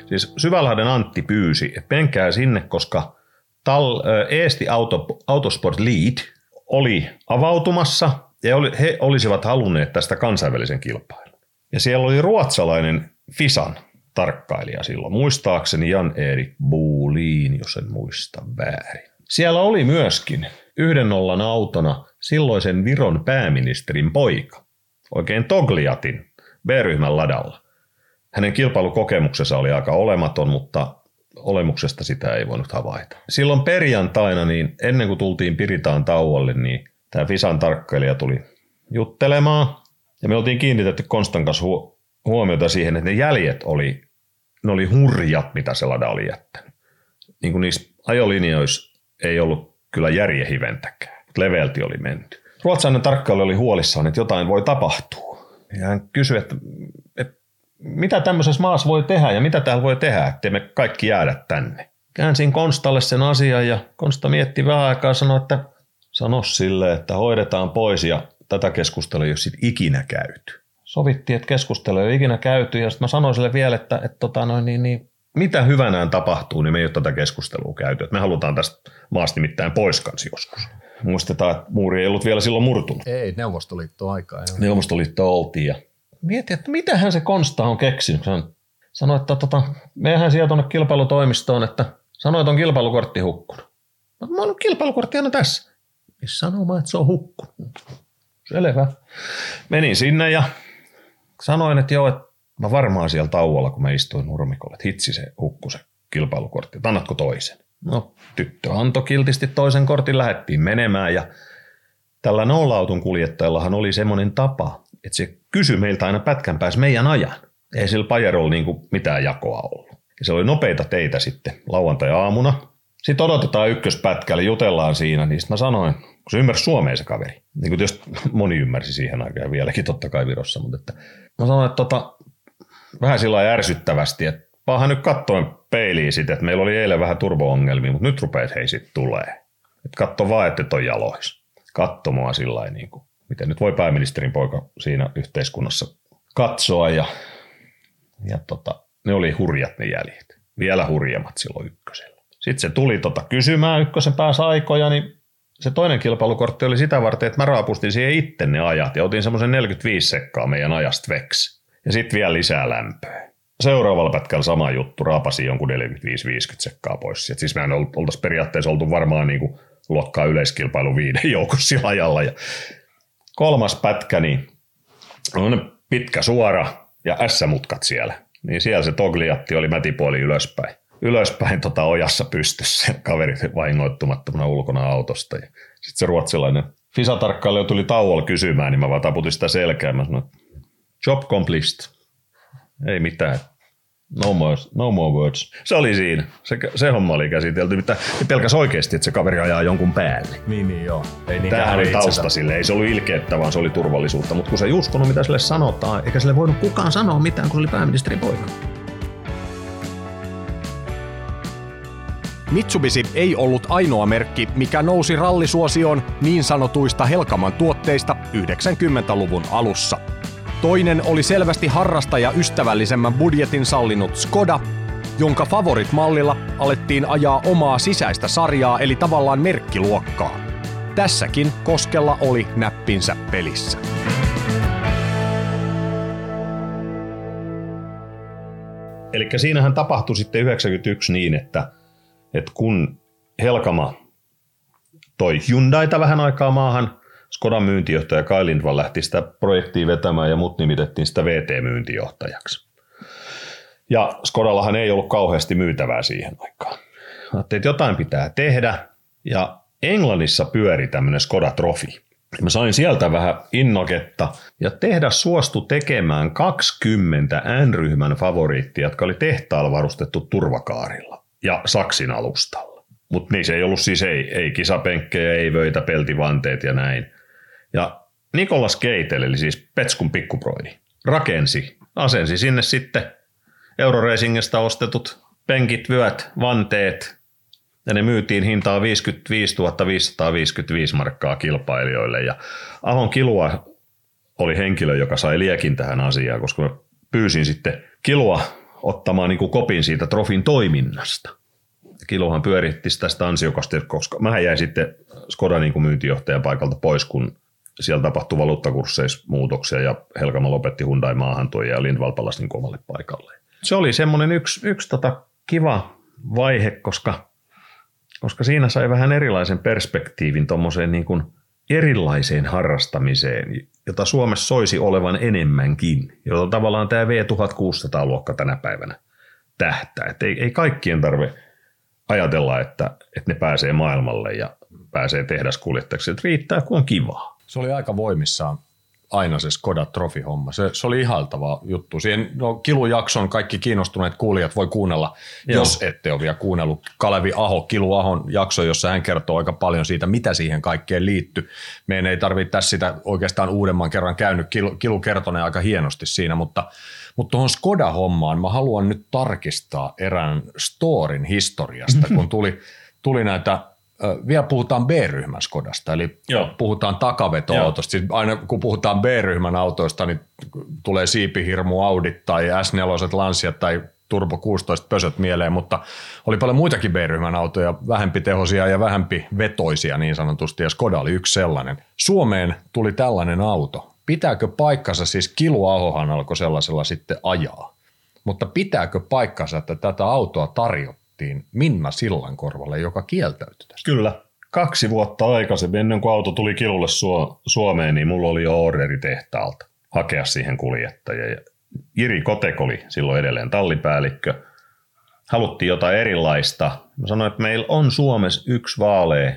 Siis Syvälahden Antti pyysi, että menkää sinne, koska Tal, Eesti Auto, Autosport Lead oli avautumassa ja oli, he olisivat halunneet tästä kansainvälisen kilpailun. Ja siellä oli ruotsalainen Fisan tarkkailija silloin, muistaakseni Jan-Erik Buuliin, jos en muista väärin. Siellä oli myöskin yhden nollan autona silloisen Viron pääministerin poika, oikein Togliatin B-ryhmän ladalla. Hänen kilpailukokemuksensa oli aika olematon, mutta olemuksesta sitä ei voinut havaita. Silloin perjantaina, niin ennen kuin tultiin Piritaan tauolle, niin tämä Fisan tarkkailija tuli juttelemaan. Ja me oltiin kiinnitetty Konstan kanssa huomiota siihen, että ne jäljet oli, ne oli hurjat, mitä se lada oli jättänyt. Niin kuin niissä ajolinjoissa ei ollut kyllä järjehiventäkään, mutta levelti oli menty. Ruotsalainen tarkkailija oli huolissaan, että jotain voi tapahtua. Ja hän kysyi, että mitä tämmöisessä maassa voi tehdä ja mitä täällä voi tehdä, ettei me kaikki jäädä tänne. Käänsin Konstalle sen asian ja Konsta mietti vähän aikaa ja sanoi, että sano sille, että hoidetaan pois ja tätä keskustelua ei ole sitten ikinä käyty. Sovittiin, että keskustelu ei ole ikinä käyty ja sitten mä sanoin sille vielä, että, että tota noin, niin, niin, mitä hyvänään tapahtuu, niin me ei ole tätä keskustelua käyty. Että me halutaan tästä maasta nimittäin pois kanssa joskus. Muistetaan, että muuri ei ollut vielä silloin murtunut. Ei, Neuvostoliitto aikaa. Neuvostoliitto oltiin ja mietin, että mitähän se Konsta on keksinyt. Sanoi, että tota, mehän sieltä tuonne kilpailutoimistoon, että sanoi, että on kilpailukortti hukkunut. Mä oon kilpailukortti aina tässä. Niin sanomaan, että se on hukkunut. Selvä. Menin sinne ja sanoin, että joo, että mä varmaan siellä tauolla, kun mä istuin nurmikolla, että hitsi se hukku se kilpailukortti, että annatko toisen? No, tyttö antoi kiltisti toisen kortin, lähdettiin menemään ja tällä nollautun kuljettajallahan oli semmoinen tapa, että se kysyi meiltä aina pätkän päässä meidän ajan. Ei sillä Pajerolla niin mitään jakoa ollut. Ja se oli nopeita teitä sitten lauantai-aamuna. Sitten odotetaan ykköspätkälle, jutellaan siinä, niin sitten mä sanoin, kun se ymmärsi Suomeen se kaveri. Niin kuin tietysti moni ymmärsi siihen aikaan, vieläkin totta kai Virossa, mutta että mä sanoin, että tota, vähän sillä ärsyttävästi, että pahan nyt katsoin peiliin sitten, että meillä oli eilen vähän turbo-ongelmia, mutta nyt rupeat hei sitten tulee. Että katso vaan, että et on jalois. Katso mua sillä niin kuin miten nyt voi pääministerin poika siinä yhteiskunnassa katsoa ja, ja tota, ne oli hurjat ne jäljet. Vielä hurjemmat silloin ykkösellä. Sitten se tuli tota kysymään ykkösen päässä aikoja, niin se toinen kilpailukortti oli sitä varten, että mä raapustin siihen itse ne ajat ja otin semmoisen 45 sekkaa meidän ajasta veksi. Ja sitten vielä lisää lämpöä. Seuraavalla pätkällä sama juttu, raapasi jonkun 45-50 sekkaa pois. Et siis mehän oltaisiin periaatteessa oltu varmaan niin kuin luokkaa yleiskilpailu viiden joukossa ajalla. Ja kolmas pätkä, niin on pitkä suora ja S-mutkat siellä. Niin siellä se Togliatti oli mätipuoli ylöspäin. Ylöspäin tota ojassa pystyssä kaveri vahingoittumattomana ulkona autosta. Sitten se ruotsalainen Fisa-tarkkailija tuli tauolla kysymään, niin mä vaan taputin sitä selkää. Mä sanoin, job complete. Ei mitään. No more, no more words. Se oli siinä. Se, se homma oli käsitelty. Mitä pelkäs oikeasti, että se kaveri ajaa jonkun päälle. Niin, niin joo. Ei Tämähän oli tausta sille. Ei se ollut ilkeettä, vaan se oli turvallisuutta. Mutta kun se ei uskonut, mitä sille sanotaan, eikä sille voinut kukaan sanoa mitään, kun se oli pääministerin poika. Mitsubishi ei ollut ainoa merkki, mikä nousi rallisuosioon niin sanotuista Helkaman tuotteista 90-luvun alussa – Toinen oli selvästi harrastaja ystävällisemmän budjetin sallinut Skoda, jonka favorit-mallilla alettiin ajaa omaa sisäistä sarjaa eli tavallaan merkkiluokkaa. Tässäkin Koskella oli näppinsä pelissä. Eli siinähän tapahtui sitten 91 niin, että että kun Helkama toi Hyundaita vähän aikaa maahan, Skodan myyntijohtaja Kai Lindvall lähti sitä projektia vetämään ja mut nimitettiin sitä VT-myyntijohtajaksi. Ja Skodallahan ei ollut kauheasti myytävää siihen aikaan. Ajattelin, että jotain pitää tehdä ja Englannissa pyöri tämmöinen Skoda Trophy. Mä sain sieltä vähän innoketta ja tehdä suostu tekemään 20 N-ryhmän favoriittia, jotka oli tehtaalla varustettu turvakaarilla ja Saksin alustalla. Mutta niissä ei ollut siis ei, ei kisapenkkejä, ei vöitä, peltivanteet ja näin. Ja Nikolas Keitel, eli siis Petskun pikkuproidi, rakensi, asensi sinne sitten Euroracingista ostetut penkit, vyöt, vanteet, ja ne myytiin hintaa 55 555 markkaa kilpailijoille. Ja Ahon Kilua oli henkilö, joka sai liekin tähän asiaan, koska mä pyysin sitten Kilua ottamaan niin kuin kopin siitä trofin toiminnasta. Kilohan pyöritti tästä ansiokasta, koska mä jäin sitten Skoda niin kuin myyntijohtajan paikalta pois, kun siellä tapahtui valuuttakursseissa muutoksia ja Helkama lopetti Hyundai maahantoja ja Lindvall palasi niin omalle paikalle. Se oli semmoinen yksi, yksi tota kiva vaihe, koska koska siinä sai vähän erilaisen perspektiivin tuommoiseen niin kuin erilaiseen harrastamiseen, jota Suomessa soisi olevan enemmänkin, jota tavallaan tämä V1600-luokka tänä päivänä tähtää. Että ei, ei kaikkien tarve ajatella, että, että ne pääsee maailmalle ja pääsee tehdaskuljettajaksi. Että riittää, kun on kivaa. Se oli aika voimissaan aina se Skoda Trophy-homma. Se, se oli ihaltava juttu. Siihen no, kilujakson kaikki kiinnostuneet kuulijat voi kuunnella, Joo. jos ette ole vielä kuunnellut Kalevi Aho, Kilu Ahon jakso, jossa hän kertoo aika paljon siitä, mitä siihen kaikkeen liittyy. Meidän ei tarvitse tässä sitä oikeastaan uudemman kerran käynyt. Kilu, Kilu kertoo aika hienosti siinä, mutta mutta tuohon Skoda-hommaan mä haluan nyt tarkistaa erään storin historiasta, kun tuli, tuli näitä vielä puhutaan B-ryhmän Skodasta, eli Joo. puhutaan takavetoautosta. Siis aina kun puhutaan B-ryhmän autoista, niin tulee siipihirmu Audi tai S4 Lancia tai Turbo 16 pösöt mieleen, mutta oli paljon muitakin B-ryhmän autoja, vähempi tehosia ja vähempi vetoisia niin sanotusti, ja Skoda oli yksi sellainen. Suomeen tuli tällainen auto. Pitääkö paikkansa, siis Kilu Ahohan alkoi sellaisella sitten ajaa, mutta pitääkö paikkansa, että tätä autoa tarjottiin soitettiin Minna Sillankorvalle, joka kieltäytyi tästä. Kyllä. Kaksi vuotta aikaisemmin, ennen kuin auto tuli kilulle Suomeen, niin mulla oli jo orderi tehtaalta hakea siihen kuljettajia. Ja Jiri Kotek oli silloin edelleen tallipäällikkö. Haluttiin jotain erilaista. Mä sanoin, että meillä on Suomessa yksi vaalea,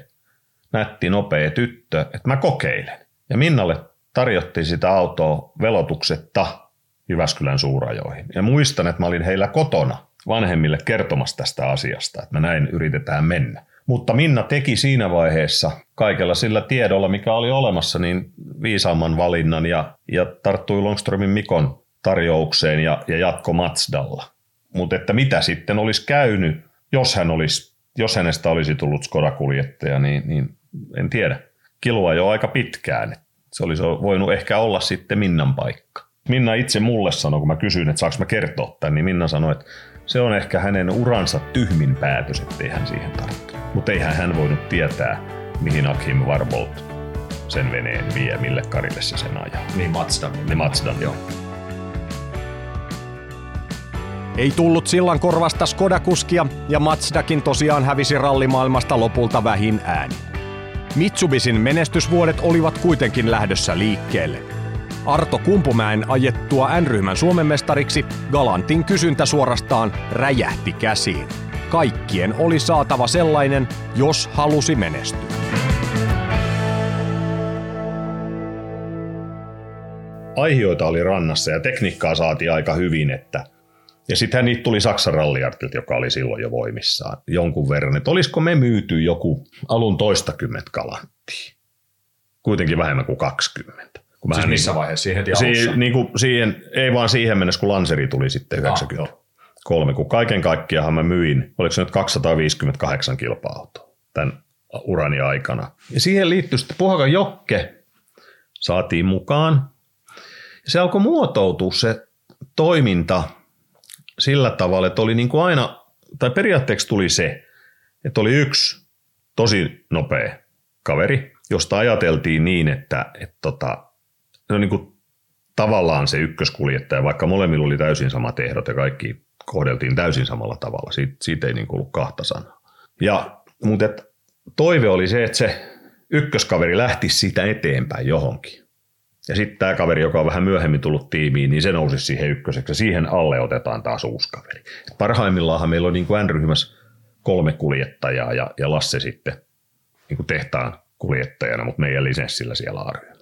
nätti, nopea tyttö, että mä kokeilen. Ja Minnalle tarjottiin sitä autoa velotuksetta Jyväskylän suurajoihin. Ja muistan, että mä olin heillä kotona vanhemmille kertomassa tästä asiasta, että me näin yritetään mennä. Mutta Minna teki siinä vaiheessa kaikella sillä tiedolla, mikä oli olemassa, niin viisaamman valinnan ja, ja tarttui Longströmin Mikon tarjoukseen ja, ja jatko Matsdalla. Mutta että mitä sitten olisi käynyt, jos, hän olisi, jos hänestä olisi tullut Skoda-kuljettaja, niin, niin en tiedä. Kilua jo aika pitkään. Se olisi voinut ehkä olla sitten Minnan paikka. Minna itse mulle sanoi, kun mä kysyin, että saanko mä kertoa tämän, niin Minna sanoi, että se on ehkä hänen uransa tyhmin päätös, ettei hän siihen tarttu. Mutta eihän hän voinut tietää, mihin Akim Warbolt sen veneen vie, mille karille se sen ajaa. Niin Mazda. Niin Mazda. Joo. Ei tullut sillan korvasta Skoda-kuskia ja Mazdakin tosiaan hävisi rallimaailmasta lopulta vähin ääni. Mitsubisin menestysvuodet olivat kuitenkin lähdössä liikkeelle – Arto Kumpumäen ajettua N-ryhmän Suomen mestariksi Galantin kysyntä suorastaan räjähti käsiin. Kaikkien oli saatava sellainen, jos halusi menestyä. Aihioita oli rannassa ja tekniikkaa saatiin aika hyvin, että ja sittenhän niitä tuli Saksan ralliartit, joka oli silloin jo voimissaan jonkun verran, että olisiko me myyty joku alun toistakymmentä galanttia. Kuitenkin vähemmän kuin 20. Kun siis missä niin, vaiheessa? Siihen heti si, niin kuin siihen, ei vaan siihen mennessä, kun Lanseri tuli sitten 93, ah, kun kaiken kaikkiaan mä myin, oliko se nyt 258 kilpa-autoa tämän urani aikana. Ja siihen liittyy sitten Puhakan Jokke, saatiin mukaan. Ja se alkoi muotoutua se toiminta sillä tavalla, että oli niin kuin aina, tai periaatteeksi tuli se, että oli yksi tosi nopea kaveri, josta ajateltiin niin, että, että tota, no niin kuin tavallaan se ykköskuljettaja, vaikka molemmilla oli täysin samat ehdot ja kaikki kohdeltiin täysin samalla tavalla. Siitä, siitä ei niin kuin ollut kahta sanaa. Ja, mutta et, toive oli se, että se ykköskaveri lähtisi siitä eteenpäin johonkin. Ja sitten tämä kaveri, joka on vähän myöhemmin tullut tiimiin, niin se nousi siihen ykköseksi ja siihen alle otetaan taas uusi kaveri. Parhaimmillaan meillä on niin kuin N-ryhmässä kolme kuljettajaa ja, ja Lasse sitten niin kuin tehtaan kuljettajana, mutta meidän lisenssillä siellä A-ryhmässä.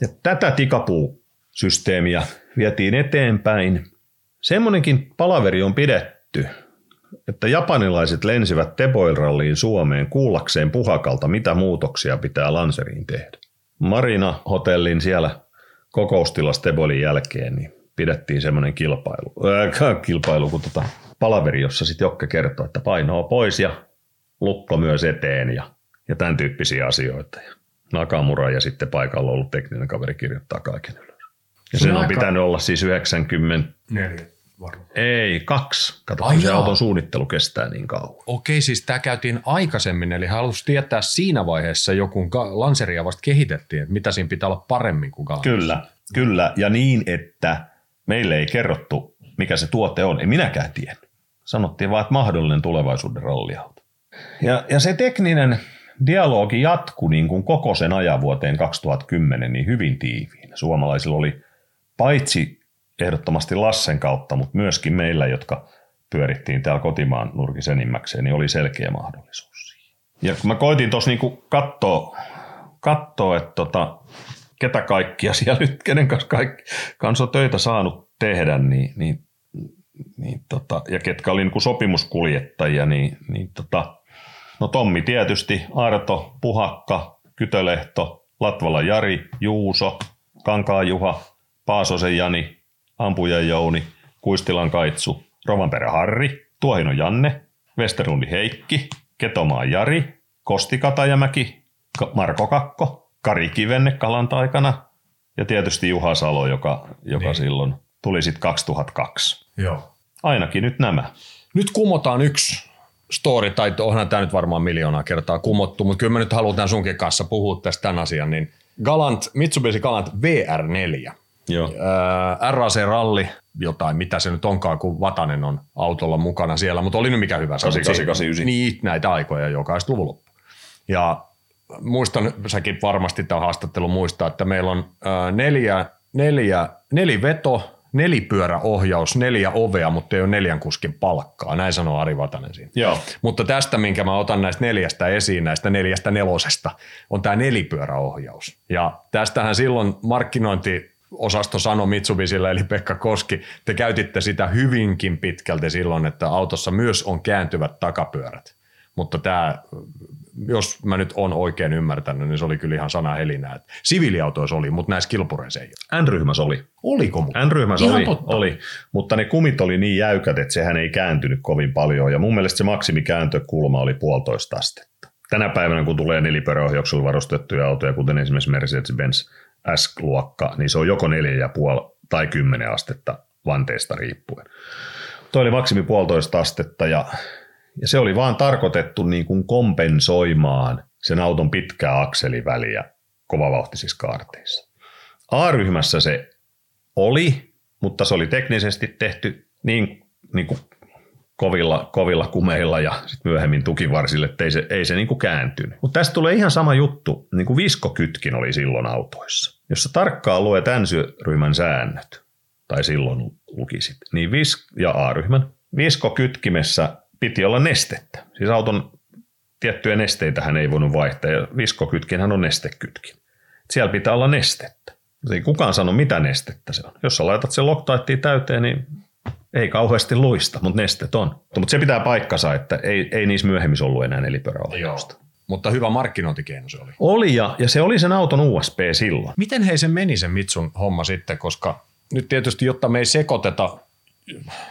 Ja tätä tikapuu-systeemiä vietiin eteenpäin. Semmoinenkin palaveri on pidetty, että japanilaiset lensivät Teboilralliin Suomeen kuullakseen puhakalta, mitä muutoksia pitää Lanseriin tehdä. Marina hotellin siellä kokoustilassa Teboilin jälkeen, niin pidettiin semmoinen kilpailu, äh, kilpailu kuin tota palaveri, jossa sitten Jokke kertoo, että painoa pois ja lukko myös eteen ja, ja tämän tyyppisiä asioita. Ja Nakamura ja sitten paikalla ollut tekninen kaveri kirjoittaa kaiken ylös. Ja sen on aika... pitänyt olla siis 90... Neljä varmaan. Ei, kaksi. Kato, Ai se auton suunnittelu kestää niin kauan. Okei, siis tämä käytiin aikaisemmin, eli halusi tietää siinä vaiheessa joku Lanseria vasta kehitettiin, että mitä siinä pitää olla paremmin kuin Galantis. Kyllä, kyllä. Ja niin, että meille ei kerrottu, mikä se tuote on. Ei minäkään tiennyt. Sanottiin vaan, että mahdollinen tulevaisuuden ralliauto. Ja, ja se tekninen dialogi jatkui niin kuin koko sen ajan vuoteen 2010 niin hyvin tiiviin. Suomalaisilla oli paitsi ehdottomasti Lassen kautta, mutta myöskin meillä, jotka pyörittiin täällä kotimaan nurkissa enimmäkseen, niin oli selkeä mahdollisuus siihen. Ja kun mä koitin tuossa niin katsoa, katsoa, että tota, ketä kaikkia siellä nyt, kenen kanssa, kaikki, kanssa on töitä saanut tehdä, niin, niin, niin tota, ja ketkä oli niin sopimuskuljettajia, niin, niin tota, no Tommi tietysti, Arto, Puhakka, Kytölehto, Latvala Jari, Juuso, Kankaa Juha, Paasosen Jani, Ampujan Jouni, Kuistilan Kaitsu, Rovanperä Harri, Tuohino Janne, Westerundi Heikki, Ketomaa Jari, Kosti Katajamäki, Marko Kakko, Kari Kivenne kalan aikana ja tietysti Juha Salo, joka, joka niin. silloin tuli sitten 2002. Joo. Ainakin nyt nämä. Nyt kumotaan yksi story, tai onhan tämä nyt varmaan miljoonaa kertaa kumottu, mutta kyllä mä nyt haluan tämän sunkin kanssa puhua tästä tämän asian, niin Galant, Mitsubishi Galant VR4 Joo. RAC-ralli, jotain, mitä se nyt onkaan, kun Vatanen on autolla mukana siellä, mutta oli nyt mikä hyvä. 8889. Niin, näitä aikoja, joka olisi luvun loppu. Ja muistan, säkin varmasti tämä haastattelu muistaa, että meillä on neljä, neljä, neliveto, nelipyöräohjaus, neljä ovea, mutta ei ole neljän kuskin palkkaa. Näin sanoo Ari Vatanen siinä. Joo. Mutta tästä, minkä mä otan näistä neljästä esiin, näistä neljästä nelosesta, on tämä nelipyöräohjaus. Ja tästähän silloin markkinointi osasto sanoi Mitsubisille, eli Pekka Koski, te käytitte sitä hyvinkin pitkälti silloin, että autossa myös on kääntyvät takapyörät. Mutta tämä, jos mä nyt on oikein ymmärtänyt, niin se oli kyllä ihan sana helinää. Että siviiliautoissa oli, mutta näissä kilpureissa ei ole. N-ryhmässä oli. Oliko mukaan? N-ryhmässä oli, oli, mutta ne kumit oli niin jäykät, että sehän ei kääntynyt kovin paljon. Ja mun mielestä se maksimikääntökulma oli puolitoista astetta. Tänä päivänä, kun tulee nelipyöräohjauksella varustettuja autoja, kuten esimerkiksi Mercedes-Benz S-luokka, niin se on joko 4,5 tai 10 astetta vanteesta riippuen. Toi oli maksimi puolitoista astetta ja, ja se oli vaan tarkoitettu niin kuin kompensoimaan sen auton pitkää akseliväliä kovavauhtisissa kaarteissa. A-ryhmässä se oli, mutta se oli teknisesti tehty niin, niin kuin kovilla, kovilla kumeilla ja sit myöhemmin tukivarsille, että ei se, ei se niin kuin kääntynyt. Mutta tästä tulee ihan sama juttu, niin kuin viskokytkin oli silloin autoissa. Jos sä tarkkaan luet N-ryhmän säännöt, tai silloin lukisit, niin vis- ja A-ryhmän, viskokytkimessä piti olla nestettä. Siis auton tiettyjä nesteitä hän ei voinut vaihtaa, ja viskokytkinhän on nestekytkin. Siellä pitää olla nestettä. Ei kukaan sano, mitä nestettä se on. Jos sä laitat sen Loctiteen täyteen, niin ei kauheasti luista, mutta nestet on. Mutta se pitää paikkansa, että ei, ei niissä myöhemmissä ollut enää nelipyöräohjausta. Mutta hyvä markkinointikeino se oli. Oli ja, ja se oli sen auton USB silloin. Miten hei se meni se Mitsun homma sitten, koska nyt tietysti, jotta me ei sekoiteta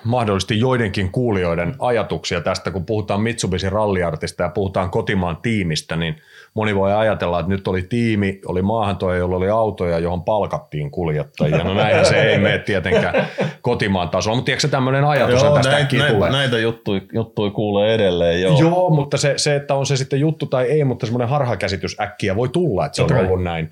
mahdollisesti joidenkin kuulijoiden ajatuksia tästä, kun puhutaan Mitsubishi ralliartista ja puhutaan kotimaan tiimistä, niin moni voi ajatella, että nyt oli tiimi, oli maahantoja, jolla oli autoja, johon palkattiin kuljettajia. No näinhän se ei mene tietenkään kotimaan tasolla, mutta tiedätkö tämmöinen ajatus joo, tästä näitä, näitä, tulee? Näitä juttuja, juttuja kuulee edelleen, joo. Joo, mutta se, se, että on se sitten juttu tai ei, mutta semmoinen harhakäsitys äkkiä voi tulla, että se on ollut näin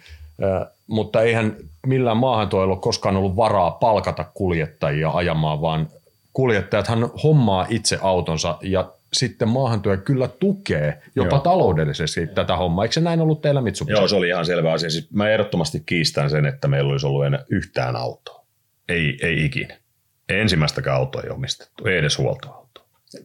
mutta eihän millään maahantuojalla ole koskaan ollut varaa palkata kuljettajia ajamaan, vaan kuljettajathan hommaa itse autonsa ja sitten maahantuoja kyllä tukee jopa Joo. taloudellisesti tätä hommaa. Eikö se näin ollut teillä Mitsubishi? Joo, se oli ihan selvä asia. Siis mä ehdottomasti kiistän sen, että meillä olisi ollut enää yhtään autoa. Ei, ei ikinä. Ensimmäistäkään autoa ei omistettu, ei edes huoltoautoa.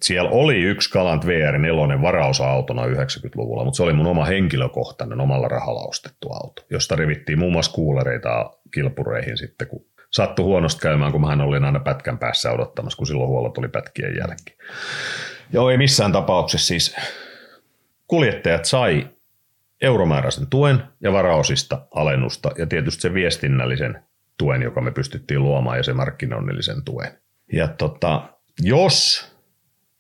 Siellä oli yksi Galant VR4 varaosa-autona 90-luvulla, mutta se oli mun oma henkilökohtainen omalla rahalla ostettu auto, josta revittiin muun muassa kuulereita kilpureihin sitten, kun sattui huonosti käymään, kun mähän olin aina pätkän päässä odottamassa, kun silloin huollot oli pätkien jälkeen. Joo, ei missään tapauksessa siis kuljettajat sai euromääräisen tuen ja varaosista alennusta ja tietysti se viestinnällisen tuen, joka me pystyttiin luomaan ja se markkinoinnillisen tuen. Ja tota, jos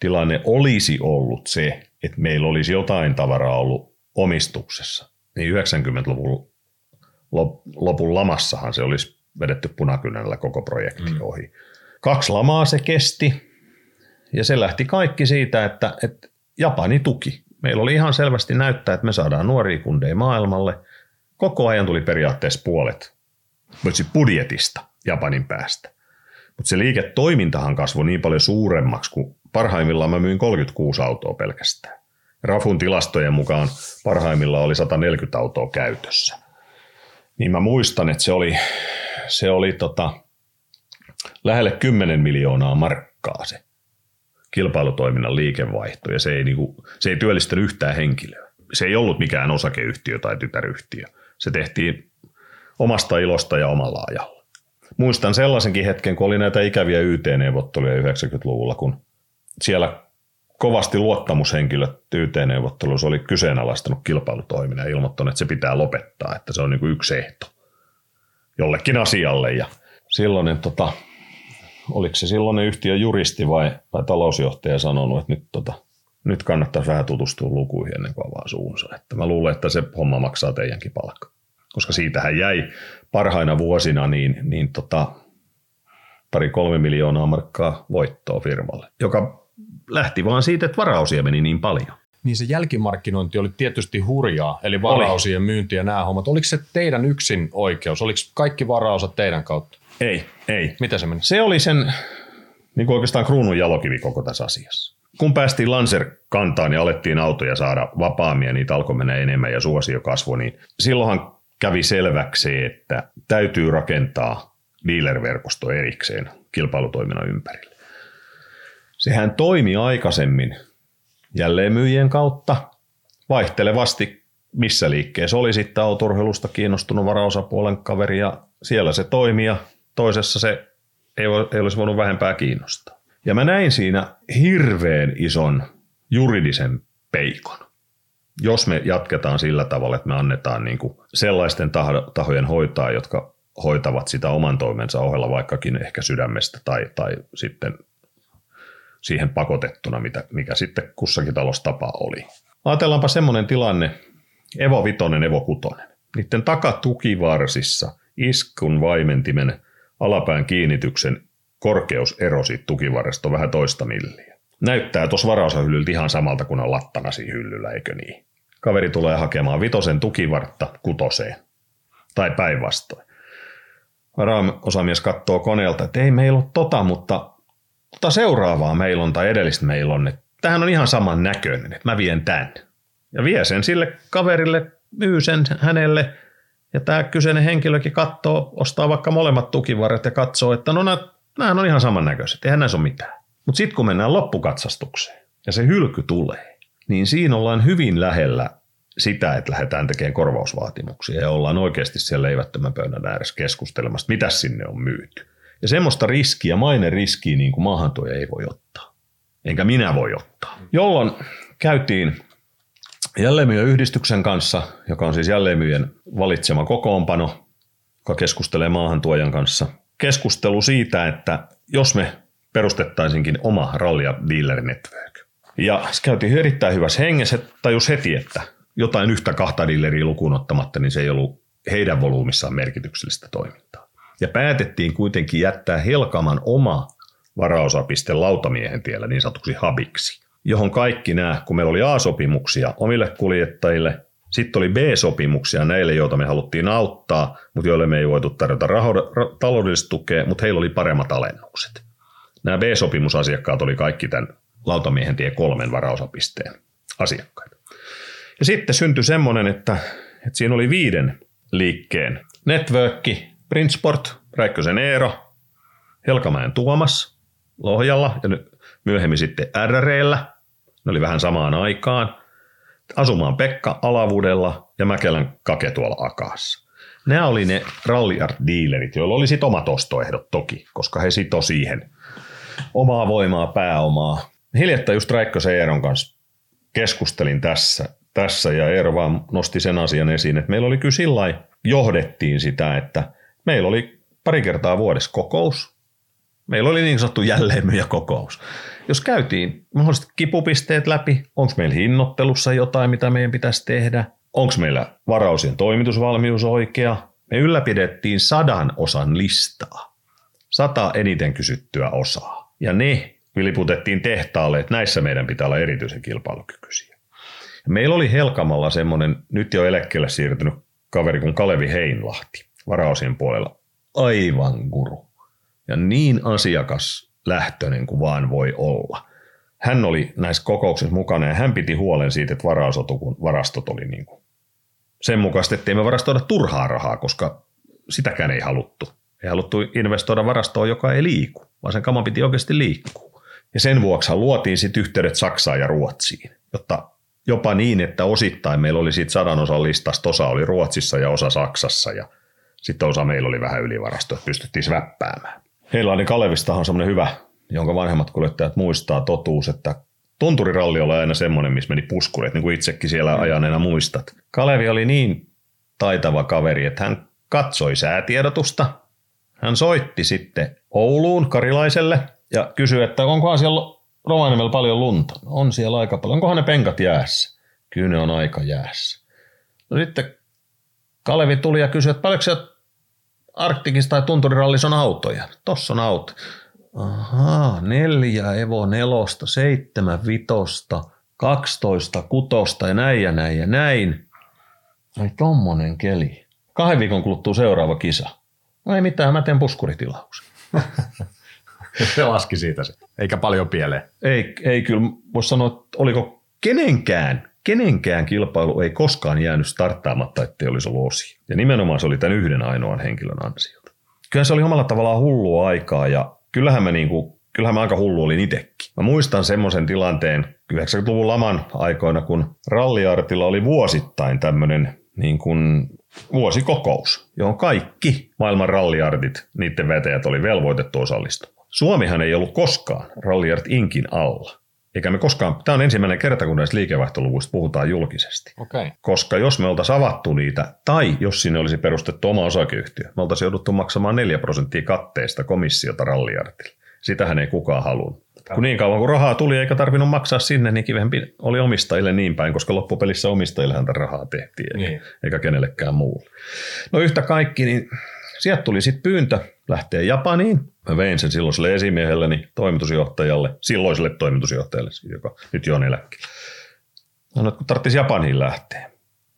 tilanne olisi ollut se, että meillä olisi jotain tavaraa ollut omistuksessa, niin 90-luvun lop- lopun lamassahan se olisi vedetty punakynällä koko projekti mm. ohi. Kaksi lamaa se kesti ja se lähti kaikki siitä, että, että Japani tuki. Meillä oli ihan selvästi näyttää, että me saadaan nuoria kundeja maailmalle. Koko ajan tuli periaatteessa puolet budjetista Japanin päästä. Mutta se liiketoimintahan kasvoi niin paljon suuremmaksi, kun parhaimmillaan mä myin 36 autoa pelkästään. Rafun tilastojen mukaan parhaimmillaan oli 140 autoa käytössä. Niin mä muistan, että se oli, se oli tota, lähelle 10 miljoonaa markkaa se kilpailutoiminnan liikevaihto, ja se ei, niinku, se ei työllistänyt yhtään henkilöä. Se ei ollut mikään osakeyhtiö tai tytäryhtiö. Se tehtiin omasta ilosta ja omalla ajalla. Muistan sellaisenkin hetken, kun oli näitä ikäviä YT-neuvotteluja 90-luvulla, kun siellä kovasti luottamushenkilöt YT-neuvotteluissa oli kyseenalaistanut kilpailutoiminnan ja ilmoittanut, että se pitää lopettaa, että se on niin kuin yksi ehto jollekin asialle. Ja silloinen, tota, oliko se silloinen yhtiön juristi vai, vai talousjohtaja sanonut, että nyt, tota, nyt kannattaa vähän tutustua lukuihin ennen kuin avaa suunsa. Että mä luulen, että se homma maksaa teidänkin palkka. Koska siitähän jäi parhaina vuosina niin, niin tota, pari kolme miljoonaa markkaa voittoa firmalle, joka lähti vaan siitä, että varausia meni niin paljon. Niin se jälkimarkkinointi oli tietysti hurjaa, eli varausien myynti ja nämä hommat. Oliko se teidän yksin oikeus? Oliko kaikki varaosat teidän kautta? Ei, ei. Mitä se meni? Se oli sen niin kuin oikeastaan kruunun jalokivi koko tässä asiassa. Kun päästiin Lancer-kantaan ja alettiin autoja saada vapaammin ja niitä alkoi mennä enemmän ja suosio kasvoi, niin silloinhan kävi selväksi, että täytyy rakentaa dealer-verkosto erikseen kilpailutoiminnan ympärille. Sehän toimi aikaisemmin jälleenmyyjien kautta vaihtelevasti, missä liikkeessä oli sitten autorheilusta kiinnostunut varaosapuolen kaveri ja siellä se toimi ja toisessa se ei, ei olisi voinut vähempää kiinnostaa. Ja mä näin siinä hirveän ison juridisen peikon. Jos me jatketaan sillä tavalla, että me annetaan niin kuin sellaisten tahojen hoitaa, jotka hoitavat sitä oman toimensa ohella vaikkakin ehkä sydämestä tai, tai sitten siihen pakotettuna, mitä, mikä sitten kussakin talossa tapa oli. Ajatellaanpa semmoinen tilanne, Evo Vitonen, Evo Kutonen. Niiden takatukivarsissa iskun vaimentimen alapään kiinnityksen korkeusero siitä tukivarresta on vähän toista milliä. Näyttää tuossa varaosahyllyltä ihan samalta kuin on lattana siinä hyllyllä, eikö niin? Kaveri tulee hakemaan vitosen tukivartta kutoseen. Tai päinvastoin. Varaosamies katsoo koneelta, että ei meillä ole tota, mutta tota seuraavaa meillä on tai edellistä meillä on. Että tämähän on ihan saman näköinen, että mä vien tän. Ja vie sen sille kaverille, myy sen hänelle. Ja tämä kyseinen henkilökin katsoo, ostaa vaikka molemmat tukivarret ja katsoo, että no nämä on ihan samannäköiset, eihän näissä ole mitään. Mutta sitten kun mennään loppukatsastukseen ja se hylky tulee, niin siinä ollaan hyvin lähellä sitä, että lähdetään tekemään korvausvaatimuksia ja ollaan oikeasti siellä leivättömän pöydän ääressä keskustelemassa, mitä sinne on myyty. Ja semmoista riskiä, mainen riskiä niin kuin maahantuoja ei voi ottaa. Enkä minä voi ottaa. Jolloin käytiin jälleenmyyjäyhdistyksen kanssa, joka on siis jälleenmyyjän valitsema kokoonpano, joka keskustelee maahantuojan kanssa. Keskustelu siitä, että jos me perustettaisinkin oma ralli- ja dealer network. Ja se käytiin erittäin hyvässä hengessä, tajus heti, että jotain yhtä kahta dealeria lukuun ottamatta, niin se ei ollut heidän volyymissaan merkityksellistä toimintaa. Ja päätettiin kuitenkin jättää Helkaman oma varaosapiste lautamiehen tiellä niin sanotuksi habiksi, johon kaikki nämä, kun meillä oli A-sopimuksia omille kuljettajille, sitten oli B-sopimuksia näille, joita me haluttiin auttaa, mutta joille me ei voitu tarjota raho- ra- taloudellista tukea, mutta heillä oli paremmat alennukset. Nämä B-sopimusasiakkaat oli kaikki tämän Lautamiehen tie kolmen varaosapisteen asiakkaita. Ja sitten syntyi semmoinen, että, että siinä oli viiden liikkeen networkki, Printsport, Räikkösen Eero, Helkamäen Tuomas Lohjalla ja myöhemmin sitten RRllä, ne oli vähän samaan aikaan, Asumaan Pekka Alavudella ja Mäkelän Kake tuolla Akaassa. Nämä oli ne ralliart-dealerit, joilla oli sitten omat ostoehdot toki, koska he sito siihen omaa voimaa, pääomaa. Hiljattain just Räikkösen Eeron kanssa keskustelin tässä, tässä ja Eero vaan nosti sen asian esiin, että meillä oli kyllä sillä johdettiin sitä, että meillä oli pari kertaa vuodessa kokous. Meillä oli niin sanottu kokous. Jos käytiin mahdollisesti kipupisteet läpi, onko meillä hinnoittelussa jotain, mitä meidän pitäisi tehdä, onko meillä varausien toimitusvalmius oikea. Me ylläpidettiin sadan osan listaa, sata eniten kysyttyä osaa. Ja ne viliputettiin tehtaalle, että näissä meidän pitää olla erityisen kilpailukykyisiä. Meillä oli Helkamalla semmoinen nyt jo eläkkeelle siirtynyt kaveri kuin Kalevi Heinlahti varaosien puolella. Aivan guru. Ja niin asiakaslähtöinen kuin vaan voi olla. Hän oli näissä kokouksissa mukana ja hän piti huolen siitä, että varastot oli niin kuin sen mukaisesti, ettei me varastoida turhaa rahaa, koska sitäkään ei haluttu. Ei haluttu investoida varastoon, joka ei liiku, vaan sen kaman piti oikeasti liikkua. Ja sen vuoksi luotiin sitten yhteydet Saksaan ja Ruotsiin, jotta jopa niin, että osittain meillä oli siitä sadan osan listasta, osa oli Ruotsissa ja osa Saksassa ja sitten osa meillä oli vähän ylivarasto, että pystyttiin sväppäämään. Heilainen Kalevistahan on semmoinen hyvä, jonka vanhemmat kuljettajat muistaa totuus, että tunturiralli oli aina semmoinen, missä meni puskureet, niin kuin itsekin siellä ajaneena muistat. Kalevi oli niin taitava kaveri, että hän katsoi säätiedotusta. Hän soitti sitten Ouluun Karilaiselle ja kysyi, että onkohan siellä Rovaniemellä paljon lunta. No, on siellä aika paljon. Onkohan ne penkat jäässä? Kyllä ne on aika jäässä. No sitten Kalevi tuli ja kysyi, että paljonko siellä Arktikissa tai tunturirallissa on autoja? Tossa on auto. Ahaa, neljä Evo nelosta, seitsemän vitosta, kaksitoista kutosta ja näin ja näin ja näin. Ai tommonen keli. Kahden viikon kuluttua seuraava kisa. No ei mitään, mä teen puskuritilauksen. se laski siitä se. Eikä paljon pieleen. Ei, ei kyllä, voisi sanoa, että oliko kenenkään, kenenkään kilpailu ei koskaan jäänyt starttaamatta, ettei olisi ollut osi. Ja nimenomaan se oli tämän yhden ainoan henkilön ansiota. Kyllä se oli omalla tavallaan hullua aikaa ja kyllähän mä, niinku, kyllähän mä aika hullu olin itsekin. Mä muistan semmoisen tilanteen 90-luvun laman aikoina, kun ralliartilla oli vuosittain tämmöinen niin kuin vuosikokous, johon kaikki maailman ralliartit, niiden vetäjät oli velvoitettu osallistumaan. Suomihan ei ollut koskaan Ralliart Inkin alla. Eikä me koskaan, tämä on ensimmäinen kerta, kun näistä liikevaihtoluvuista puhutaan julkisesti. Okay. Koska jos me oltaisiin avattu niitä, tai jos sinne olisi perustettu oma osakeyhtiö, me oltaisiin jouduttu maksamaan 4 prosenttia katteista komissiota ralliartille. Sitähän ei kukaan halunnut. Kun niin kauan kuin rahaa tuli eikä tarvinnut maksaa sinne, niin kivempi oli omistajille niin päin, koska loppupelissä omistajille häntä rahaa tehtiin, eikä, niin. eikä kenellekään muulle. No yhtä kaikki, niin sieltä tuli sitten pyyntö lähteä Japaniin. Mä vein sen silloiselle esimiehelleni, toimitusjohtajalle, silloiselle toimitusjohtajalle, joka nyt jo on eläkkeellä. Sanoin, että kun tarvitsisi Japaniin lähteä,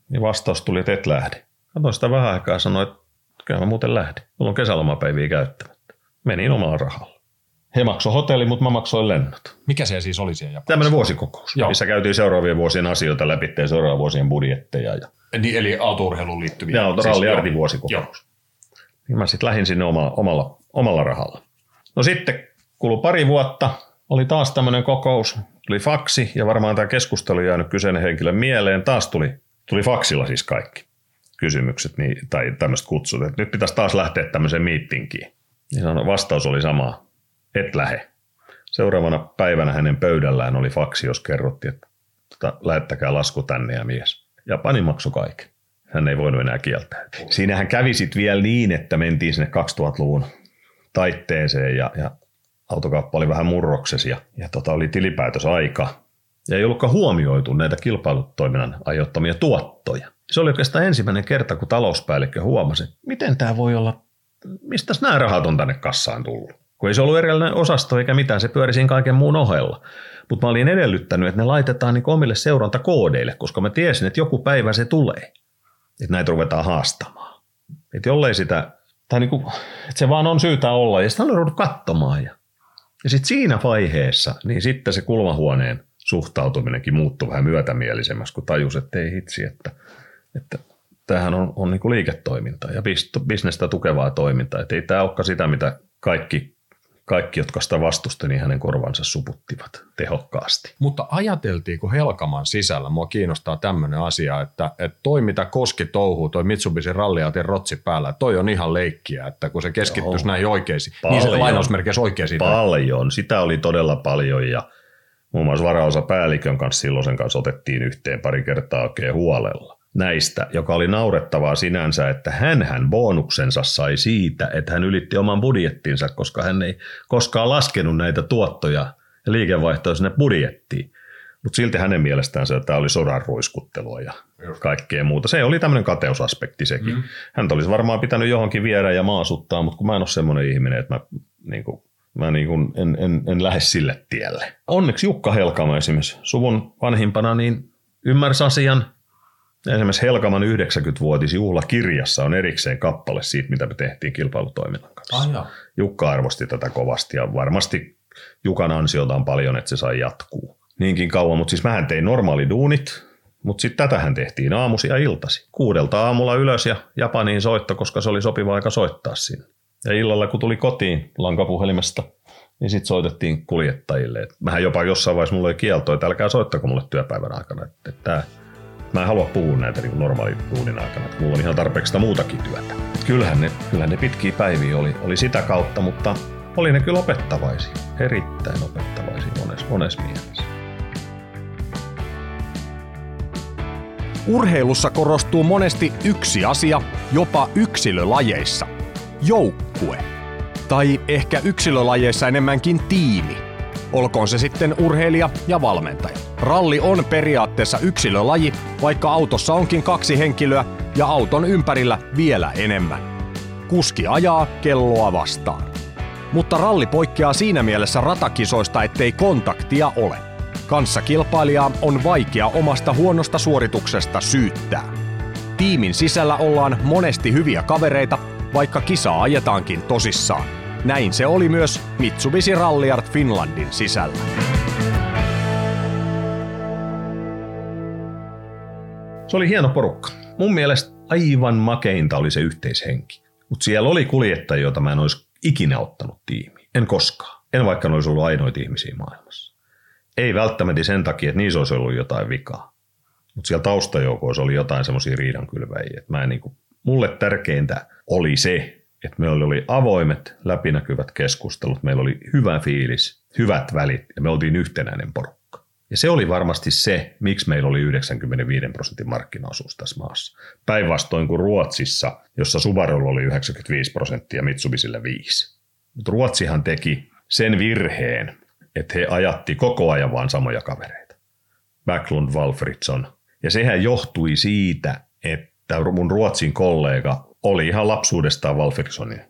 niin vastaus tuli, että et lähde. Katsoin sitä vähän aikaa ja sanoin, että kyllä mä muuten lähdin. Mulla on kesälomapäiviä käyttämättä. Menin omalla rahalla. He maksoivat hotelli, mutta mä maksoin lennot. Mikä se siis oli siellä Japanissa? Tämmöinen vuosikokous, Joo. missä käytiin seuraavien vuosien asioita läpi ja seuraavien vuosien budjetteja. Ja... Niin, eli autourheiluun liittyviä. Joo, siis, vuosikokous. Niin mä sitten lähdin sinne omalla, omalla, omalla rahalla. No sitten kului pari vuotta, oli taas tämmöinen kokous, tuli faksi ja varmaan tämä keskustelu jäänyt kyseinen henkilön mieleen. Taas tuli, tuli faksilla siis kaikki kysymykset niin, tai tämmöiset kutsut, että nyt pitäisi taas lähteä tämmöiseen miittinkiin. Niin vastaus oli sama, et lähe. Seuraavana päivänä hänen pöydällään oli faksi, jos kerrottiin, että tota, lähettäkää lasku tänne ja mies. Ja pani maksu kaiken. Hän ei voinut enää kieltää. Siinähän kävi sitten vielä niin, että mentiin sinne 2000-luvun taitteeseen ja, ja autokauppa oli vähän murroksessa ja, ja tota, oli tilipäätösaika. Ja ei ollutkaan huomioitu näitä kilpailutoiminnan aiheuttamia tuottoja. Se oli oikeastaan ensimmäinen kerta, kun talouspäällikkö huomasi, miten tämä voi olla, mistä nämä rahat on tänne kassaan tullut. Kun ei se ollut erillinen osasto eikä mitään, se pyöri siinä kaiken muun ohella. Mutta mä olin edellyttänyt, että ne laitetaan niin omille seurantakoodeille, koska mä tiesin, että joku päivä se tulee. Että näitä ruvetaan haastamaan. Että jollei sitä, tai niin kuin, että se vaan on syytä olla, ja sitä on joudut katsomaan. Ja Ja sitten siinä vaiheessa, niin sitten se kulmahuoneen suhtautuminenkin muuttui vähän myötämielisemmäksi, kun tajus, että ei hitsi, että, että tämähän on, on niin liiketoimintaa ja bisnestä tukevaa toimintaa. Että ei tämä olekaan sitä, mitä kaikki kaikki, jotka sitä vastusti, niin hänen korvansa suputtivat tehokkaasti. Mutta ajateltiinko Helkaman sisällä, mua kiinnostaa tämmöinen asia, että, että toi mitä Koski touhuu, toi Mitsubishi ralliautin rotsi päällä, toi on ihan leikkiä, että kun se keskittyisi näihin oikeisiin, paljon, niin se lainausmerkeissä oikeisiin. Paljon, sitä oli todella paljon ja muun muassa varaosa päällikön kanssa silloisen kanssa otettiin yhteen pari kertaa oikein huolella näistä, joka oli naurettavaa sinänsä, että hän bonuksensa sai siitä, että hän ylitti oman budjettinsa, koska hän ei koskaan laskenut näitä tuottoja ja liikevaihtoja sinne budjettiin. Mutta silti hänen mielestään se, että tämä oli sodan ruiskuttelua ja kaikkea muuta. Se oli tämmöinen kateusaspekti sekin. Mm. Hän olisi varmaan pitänyt johonkin viedä ja maasuttaa, mutta kun mä en ole semmoinen ihminen, että mä, niin kuin, mä niin kuin en, en, en lähde sille tielle. Onneksi Jukka Helkama esimerkiksi suvun vanhimpana niin ymmärsi asian, Esimerkiksi Helkaman 90-vuotisjuhlakirjassa on erikseen kappale siitä, mitä me tehtiin kilpailutoiminnan kanssa. Ah, Jukka arvosti tätä kovasti ja varmasti Jukan ansiota on paljon, että se sai jatkuu. Niinkin kauan, mutta siis mähän tein normaali duunit, mutta sitten tätähän tehtiin aamusi ja iltasi. Kuudelta aamulla ylös ja Japaniin soitto, koska se oli sopiva aika soittaa sinne. Ja illalla kun tuli kotiin lankapuhelimesta, niin sitten soitettiin kuljettajille. Et mähän jopa jossain vaiheessa mulle oli kielto, että älkää soittako mulle työpäivän aikana. Että, että Mä en halua puhua näitä niin normaalin duunin aikana, että mulla on ihan tarpeeksi sitä muutakin työtä. Kyllähän ne, kyllähän ne pitkiä päiviä oli, oli sitä kautta, mutta oli ne kyllä opettavaisia. Erittäin opettavaisia monessa, monessa mielessä. Urheilussa korostuu monesti yksi asia, jopa yksilölajeissa. Joukkue. Tai ehkä yksilölajeissa enemmänkin tiimi – olkoon se sitten urheilija ja valmentaja. Ralli on periaatteessa yksilölaji, vaikka autossa onkin kaksi henkilöä ja auton ympärillä vielä enemmän. Kuski ajaa kelloa vastaan. Mutta ralli poikkeaa siinä mielessä ratakisoista, ettei kontaktia ole. Kanssakilpailijaa on vaikea omasta huonosta suorituksesta syyttää. Tiimin sisällä ollaan monesti hyviä kavereita, vaikka kisaa ajetaankin tosissaan. Näin se oli myös Mitsubishi Ralliart Finlandin sisällä. Se oli hieno porukka. Mun mielestä aivan makeinta oli se yhteishenki. Mutta siellä oli kuljettajia, joita mä en olisi ikinä ottanut tiimiin. En koskaan. En vaikka ne olisi ollut ainoita ihmisiä maailmassa. Ei välttämättä sen takia, että niissä olisi ollut jotain vikaa. Mutta siellä taustajoukoissa oli jotain semmoisia riidankylväjiä. Mä en niinku, mulle tärkeintä oli se, että meillä oli avoimet, läpinäkyvät keskustelut, meillä oli hyvä fiilis, hyvät välit ja me oltiin yhtenäinen porukka. Ja se oli varmasti se, miksi meillä oli 95 prosentin markkinaosuus tässä maassa. Päinvastoin kuin Ruotsissa, jossa Subarulla oli 95 prosenttia ja Mitsubisille 5. Mutta Ruotsihan teki sen virheen, että he ajatti koko ajan vaan samoja kavereita. Backlund, Walfridsson. Ja sehän johtui siitä, että mun Ruotsin kollega oli ihan lapsuudestaan Walfricksonin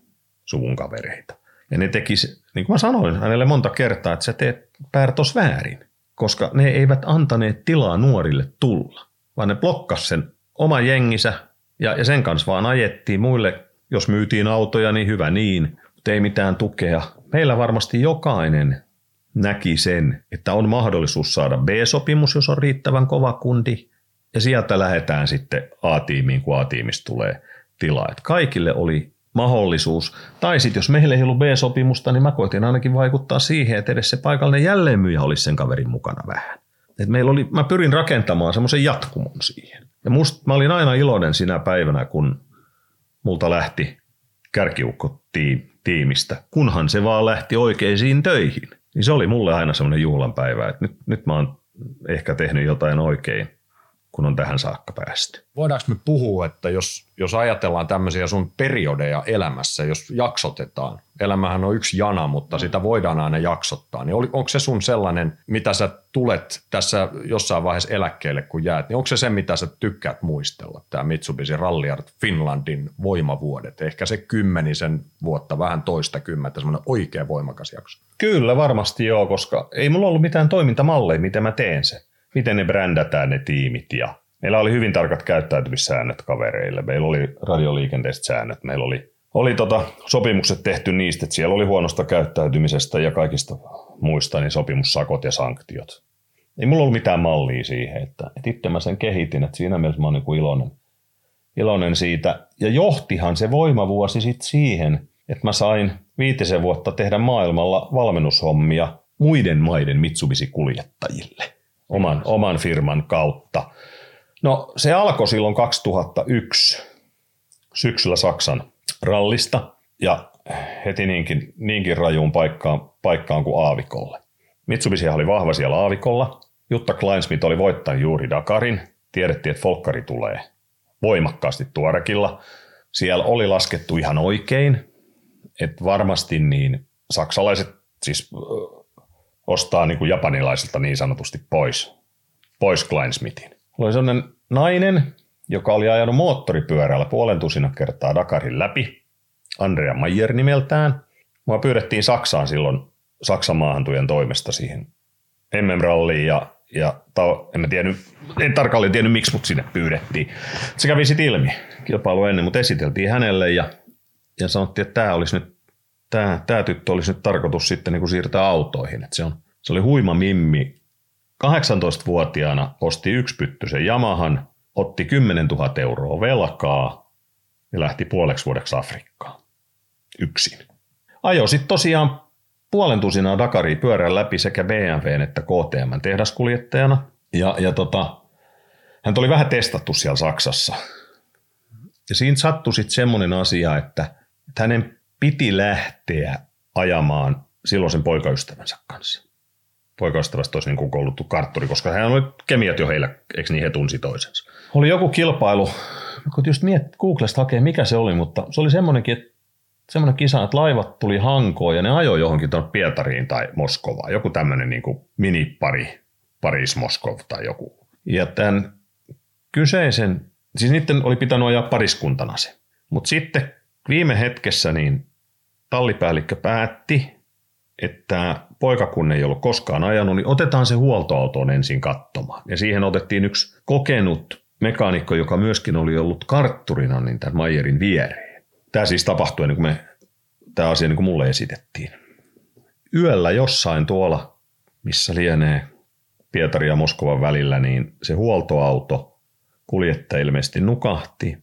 suvun kavereita. Ja ne tekis, niin kuin mä sanoin hänelle monta kertaa, että sä teet päätös väärin, koska ne eivät antaneet tilaa nuorille tulla, vaan ne blokkas sen oman jengisä ja, ja sen kanssa vaan ajettiin muille, jos myytiin autoja, niin hyvä niin, mutta ei mitään tukea. Meillä varmasti jokainen näki sen, että on mahdollisuus saada B-sopimus, jos on riittävän kova kundi, ja sieltä lähdetään sitten A-tiimiin, kun A-tiimistä tulee tilaa. Että kaikille oli mahdollisuus. Tai sitten jos meillä ei ollut B-sopimusta, niin mä koitin ainakin vaikuttaa siihen, että edes se paikallinen jälleenmyyjä olisi sen kaverin mukana vähän. Et meillä oli, mä pyrin rakentamaan semmoisen jatkumon siihen. Ja must, mä olin aina iloinen sinä päivänä, kun multa lähti kärkiukko tiimistä, kunhan se vaan lähti oikeisiin töihin. Niin se oli mulle aina semmoinen juhlanpäivä, että nyt, nyt mä oon ehkä tehnyt jotain oikein kun on tähän saakka päästy. Voidaanko me puhua, että jos, jos ajatellaan tämmöisiä sun periodeja elämässä, jos jaksotetaan, elämähän on yksi jana, mutta sitä voidaan aina jaksottaa, niin onko se sun sellainen, mitä sä tulet tässä jossain vaiheessa eläkkeelle, kun jäät, niin onko se se, mitä sä tykkäät muistella, tämä Mitsubishi Ralliart Finlandin voimavuodet, ehkä se kymmenisen vuotta, vähän toista kymmentä, semmoinen oikein voimakas jakso? Kyllä, varmasti joo, koska ei mulla ollut mitään toimintamalleja, miten mä teen sen miten ne brändätään ne tiimit ja Meillä oli hyvin tarkat käyttäytymissäännöt kavereille. Meillä oli radioliikenteiset säännöt, meillä oli oli tota, sopimukset tehty niistä, että siellä oli huonosta käyttäytymisestä ja kaikista muista niin sopimussakot ja sanktiot. Ei mulla ollut mitään mallia siihen, että, että itse mä sen kehitin, että siinä mielessä mä oon niin iloinen, iloinen siitä. Ja johtihan se voimavuosi sitten siihen, että mä sain viitisen vuotta tehdä maailmalla valmennushommia muiden maiden Mitsubishi-kuljettajille oman, oman firman kautta. No se alkoi silloin 2001 syksyllä Saksan rallista ja heti niinkin, niinkin rajuun paikkaan, paikkaan kuin Aavikolle. Mitsubishi oli vahva siellä Aavikolla. Jutta Kleinsmith oli voittanut juuri Dakarin. Tiedettiin, että Folkkari tulee voimakkaasti tuorekilla. Siellä oli laskettu ihan oikein, että varmasti niin saksalaiset siis ostaa niin kuin japanilaisilta niin sanotusti pois, pois Kleinsmithin. Oli sellainen nainen, joka oli ajanut moottoripyörällä puolen tusina kertaa Dakarin läpi, Andrea Mayer nimeltään. Mua pyydettiin Saksaan silloin Saksan maahantujen toimesta siihen MM-ralliin ja, ja ta, en, mä tiennyt, en tarkalleen tiennyt miksi, mutta sinne pyydettiin. Se kävi sitten ilmi kilpailu ennen, mutta esiteltiin hänelle ja, ja sanottiin, että tämä olisi nyt tämä, tämä tyttö olisi nyt tarkoitus sitten niin kuin siirtää autoihin. Että se, on, se oli huima mimmi. 18-vuotiaana osti yksipyttyisen Yamahan, otti 10 000 euroa velkaa ja lähti puoleksi vuodeksi Afrikkaan. Yksin. Ajo sitten tosiaan puolen tusinaa Dakaria pyörän läpi sekä BMWn että KTM tehdaskuljettajana. Ja, ja tota, hän oli vähän testattu siellä Saksassa. Ja siinä sattui sitten semmoinen asia, että, että hänen piti lähteä ajamaan silloisen poikaystävänsä kanssa. Poikaystävästä olisi niin kouluttu kartturi, koska hän oli kemiat jo heillä, eikö niin he tunsi toisensa. Oli joku kilpailu, kun just miet Googlesta hakee mikä se oli, mutta se oli semmoinenkin, että semmoinen kisa, että laivat tuli Hankoon ja ne ajoi johonkin tuonne Pietariin tai Moskovaan. Joku tämmöinen niin minipari, Paris-Moskov tai joku. Ja tämän kyseisen, siis niiden oli pitänyt ajaa pariskuntana se. Mutta sitten viime hetkessä niin tallipäällikkö päätti, että poika kun ei ollut koskaan ajanut, niin otetaan se huoltoautoon ensin katsomaan. Ja siihen otettiin yksi kokenut mekaanikko, joka myöskin oli ollut kartturina niin tämän Mayerin viereen. Tämä siis tapahtui ennen kuin me, tämä asia niin kuin mulle esitettiin. Yöllä jossain tuolla, missä lienee Pietari ja Moskovan välillä, niin se huoltoauto kuljettaja ilmeisesti nukahti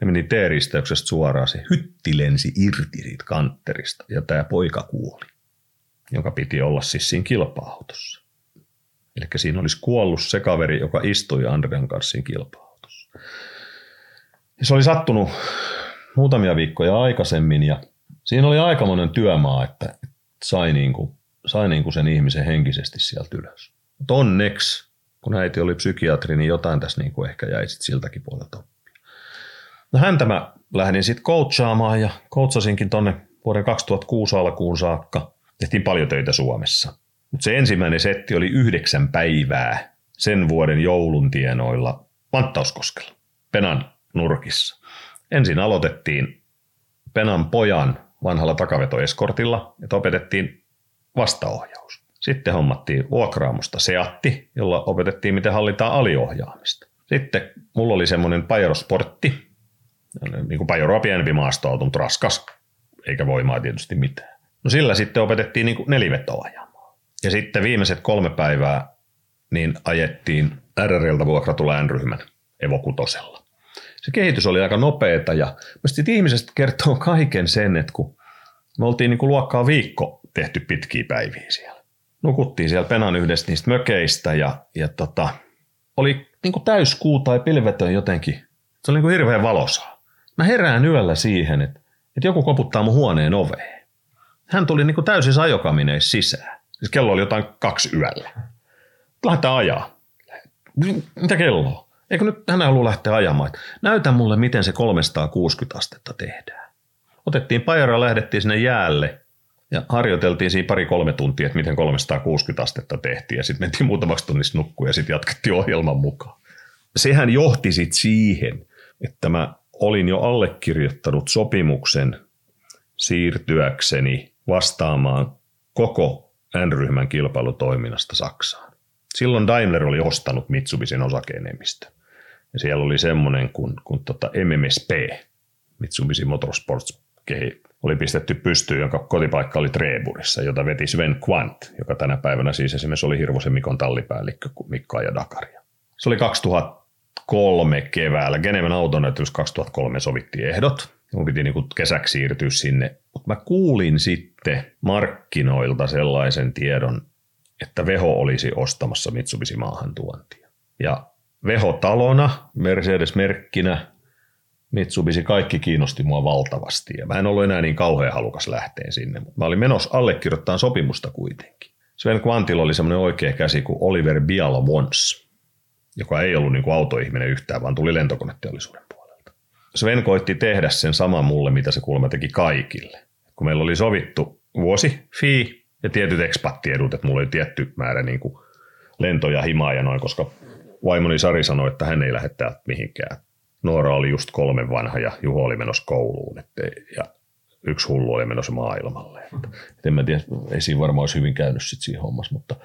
ne meni T-risteyksestä suoraan, se hytti lensi irti siitä kantterista ja tämä poika kuoli, joka piti olla siis siinä kilpa-autossa. Eli siinä olisi kuollut se kaveri, joka istui Andrean kanssa siinä kilpa-autossa. Ja se oli sattunut muutamia viikkoja aikaisemmin ja siinä oli aikamoinen työmaa, että sai, niin kuin, sai niin kuin sen ihmisen henkisesti sieltä ylös. Mutta onneksi, kun äiti oli psykiatri, niin jotain tässä niin kuin ehkä jäi siltäkin puolelta No häntä mä lähdin sitten coachaamaan ja coachasinkin tonne vuoden 2006 alkuun saakka. Tehtiin paljon töitä Suomessa. Mutta se ensimmäinen setti oli yhdeksän päivää sen vuoden joulun tienoilla Vanttauskoskella, Penan nurkissa. Ensin aloitettiin Penan pojan vanhalla takavetoeskortilla, että opetettiin vastaohjaus. Sitten hommattiin vuokraamusta Seatti, jolla opetettiin, miten hallitaan aliohjaamista. Sitten mulla oli semmoinen Pajorosportti, niin kuin Pajoroa pienempi maastoauto, mutta raskas, eikä voimaa tietysti mitään. No sillä sitten opetettiin niin kuin ajamaan. Ja sitten viimeiset kolme päivää niin ajettiin RRLtä vuokratulla N-ryhmän Evo Kutosella. Se kehitys oli aika nopeeta ja sitten ihmisestä kertoo kaiken sen, että kun me oltiin niin kuin luokkaa viikko tehty pitkiä päiviä siellä. Nukuttiin siellä Penan yhdessä niistä mökeistä ja, ja tota, oli niin kuin täyskuu tai pilvetön jotenkin. Se oli niin kuin hirveän valosaa. Mä herään yöllä siihen, että, että joku koputtaa mun huoneen oveen. Hän tuli niin kuin täysin ajokamineissa sisään. Siis kello oli jotain kaksi yöllä. Lähdetään ajaa. Mitä kello on? Eikö nyt hän halua lähteä ajamaan? Näytä mulle, miten se 360 astetta tehdään. Otettiin pajara, lähdettiin sinne jäälle ja harjoiteltiin siinä pari-kolme tuntia, että miten 360 astetta tehtiin. Ja sitten mentiin muutamaksi tunnissa nukkuun ja sitten jatkettiin ohjelman mukaan. Sehän johti sitten siihen, että mä olin jo allekirjoittanut sopimuksen siirtyäkseni vastaamaan koko N-ryhmän kilpailutoiminnasta Saksaan. Silloin Daimler oli ostanut Mitsubishin osakeenemmistö. Ja siellä oli semmoinen kuin, kuin tota MMSP, Mitsubishi Motorsports kehi oli pistetty pystyyn, jonka kotipaikka oli Treburissa, jota veti Sven Quant, joka tänä päivänä siis esimerkiksi oli Hirvosen Mikon tallipäällikkö Mikko ja Dakaria. Se oli 2003 keväällä. Geneven autonäytys 2003 sovittiin ehdot. Mun piti niin kesäksi siirtyä sinne. Mutta mä kuulin sitten markkinoilta sellaisen tiedon, että Veho olisi ostamassa Mitsubishi maahantuontia. Ja Veho talona, Mercedes-merkkinä, Mitsubishi, kaikki kiinnosti mua valtavasti. Ja mä en ollut enää niin kauhean halukas lähteen sinne, mutta mä olin menossa allekirjoittamaan sopimusta kuitenkin. Sven Quantilla oli semmoinen oikea käsi kuin Oliver Bialavons, joka ei ollut niin kuin autoihminen yhtään, vaan tuli lentokoneteollisuuden puolelta. Sven koitti tehdä sen saman mulle, mitä se kuulemma teki kaikille. Kun meillä oli sovittu vuosi, fee ja tietyt ekspattiedut, että mulla oli tietty määrä niin kuin lentoja, himaa ja noin, koska vaimoni Sari sanoi, että hän ei lähde täältä mihinkään. Noora oli just kolme vanha ja Juho oli menossa kouluun että, ja yksi hullu oli menossa maailmalle. Että, että en mä tiedä, ei siinä varmaan olisi hyvin käynyt sit siinä hommassa, mutta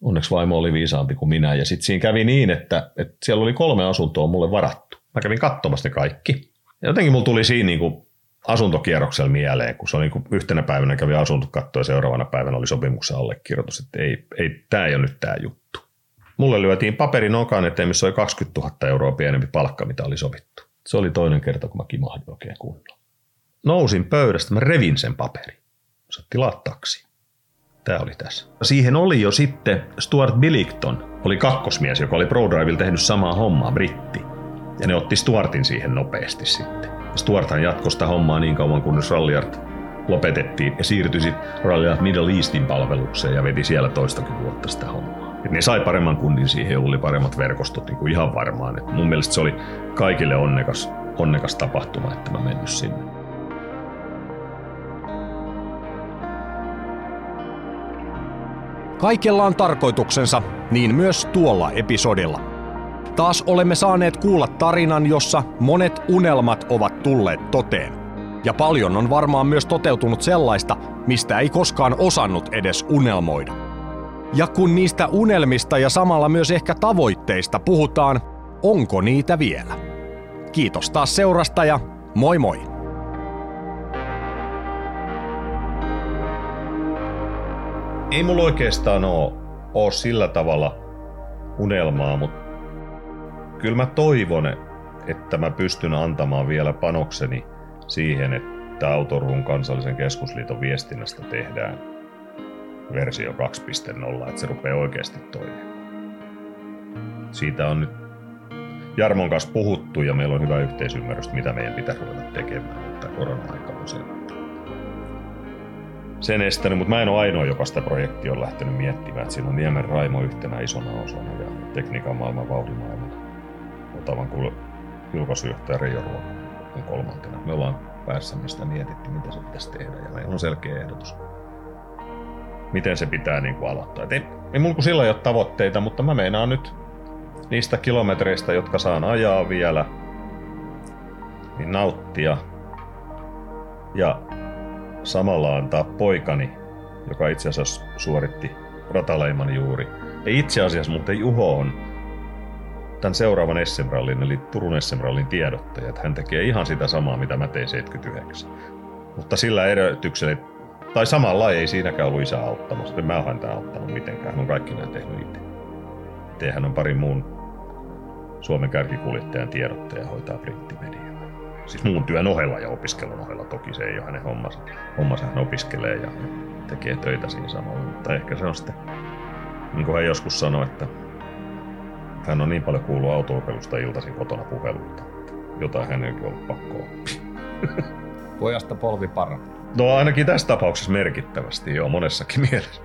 onneksi vaimo oli viisaampi kuin minä. Ja sitten siinä kävi niin, että, että siellä oli kolme asuntoa mulle varattu. Mä kävin katsomassa ne kaikki. Ja jotenkin mulla tuli siinä niin kuin asuntokierroksella mieleen, kun se oli niin yhtenä päivänä kävi asuntokatto ja seuraavana päivänä oli sopimuksen allekirjoitus, että ei, ei tämä ei ole nyt tämä juttu. Mulle lyötiin paperi nokan eteen, missä oli 20 000 euroa pienempi palkka, mitä oli sovittu. Se oli toinen kerta, kun mä kimahdin oikein kunnolla. Nousin pöydästä, mä revin sen paperi. Sä tilaa taksi. Tämä oli tässä. Siihen oli jo sitten Stuart Billington, oli kakkosmies, joka oli ProDrivella tehnyt samaa hommaa, britti. Ja ne otti Stuartin siihen nopeasti sitten. Stuarthan jatkoi sitä hommaa niin kauan, kunnes Ralliart lopetettiin ja siirtyi sitten Ralliart Middle Eastin palvelukseen ja veti siellä toistakin vuotta sitä hommaa. Et ne sai paremman kundin siihen oli paremmat verkostot niin kuin ihan varmaan. Et mun mielestä se oli kaikille onnekas, onnekas tapahtuma, että mä mennyt sinne. Kaikella on tarkoituksensa, niin myös tuolla episodilla. Taas olemme saaneet kuulla tarinan, jossa monet unelmat ovat tulleet toteen. Ja paljon on varmaan myös toteutunut sellaista, mistä ei koskaan osannut edes unelmoida. Ja kun niistä unelmista ja samalla myös ehkä tavoitteista puhutaan, onko niitä vielä? Kiitos taas seurasta ja moi moi! Ei mulla oikeastaan ole, ole sillä tavalla unelmaa, mutta kyllä mä toivon, että mä pystyn antamaan vielä panokseni siihen, että Autorun kansallisen keskusliiton viestinnästä tehdään versio 2.0, että se rupeaa oikeasti toimimaan. Siitä on nyt Jarmon kanssa puhuttu ja meillä on hyvä yhteisymmärrys, mitä meidän pitää ruveta tekemään, mutta korona-aika on sen, sen estänyt, mutta mä en ole ainoa, joka sitä projektia on lähtenyt miettimään. Että siinä on Niemen Raimo yhtenä isona osana ja tekniikan maailman vauhdimaailman otavan kuin julkaisujohtaja Reijo Ruoka on kolmantena. Me ollaan päässä mistä mietitty, mitä se pitäisi tehdä ja meillä on selkeä ehdotus miten se pitää niin kuin aloittaa. Et ei, ei mulla kuin sillä ole tavoitteita, mutta mä meinaan nyt niistä kilometreistä, jotka saan ajaa vielä, niin nauttia ja samalla antaa poikani, joka itse asiassa suoritti rataleiman juuri. Ja itse asiassa muuten Juho on tämän seuraavan SM eli Turun SM tiedottaja, että hän tekee ihan sitä samaa, mitä mä tein 79. Mutta sillä edellytyksellä, tai samalla ei siinäkään ollut isä auttamassa. En mä oon häntä auttanut mitenkään. Hän on kaikki nämä tehnyt itse. Tehän on pari muun Suomen kärkikuljettajan tiedottaja hoitaa printtimediaa. Siis muun työn ohella ja opiskelun ohella. Toki se ei ole hänen hommansa. Hommansa hän opiskelee ja tekee töitä siinä samalla. Mutta ehkä se on sitten, niin kuin hän joskus sanoi, että hän on niin paljon kuullut autoopelusta iltaisin kotona puheluita. Jotain hänenkin on ollut pakko oppia. Pojasta polvi paranee. No ainakin tässä tapauksessa merkittävästi, joo, monessakin mielessä.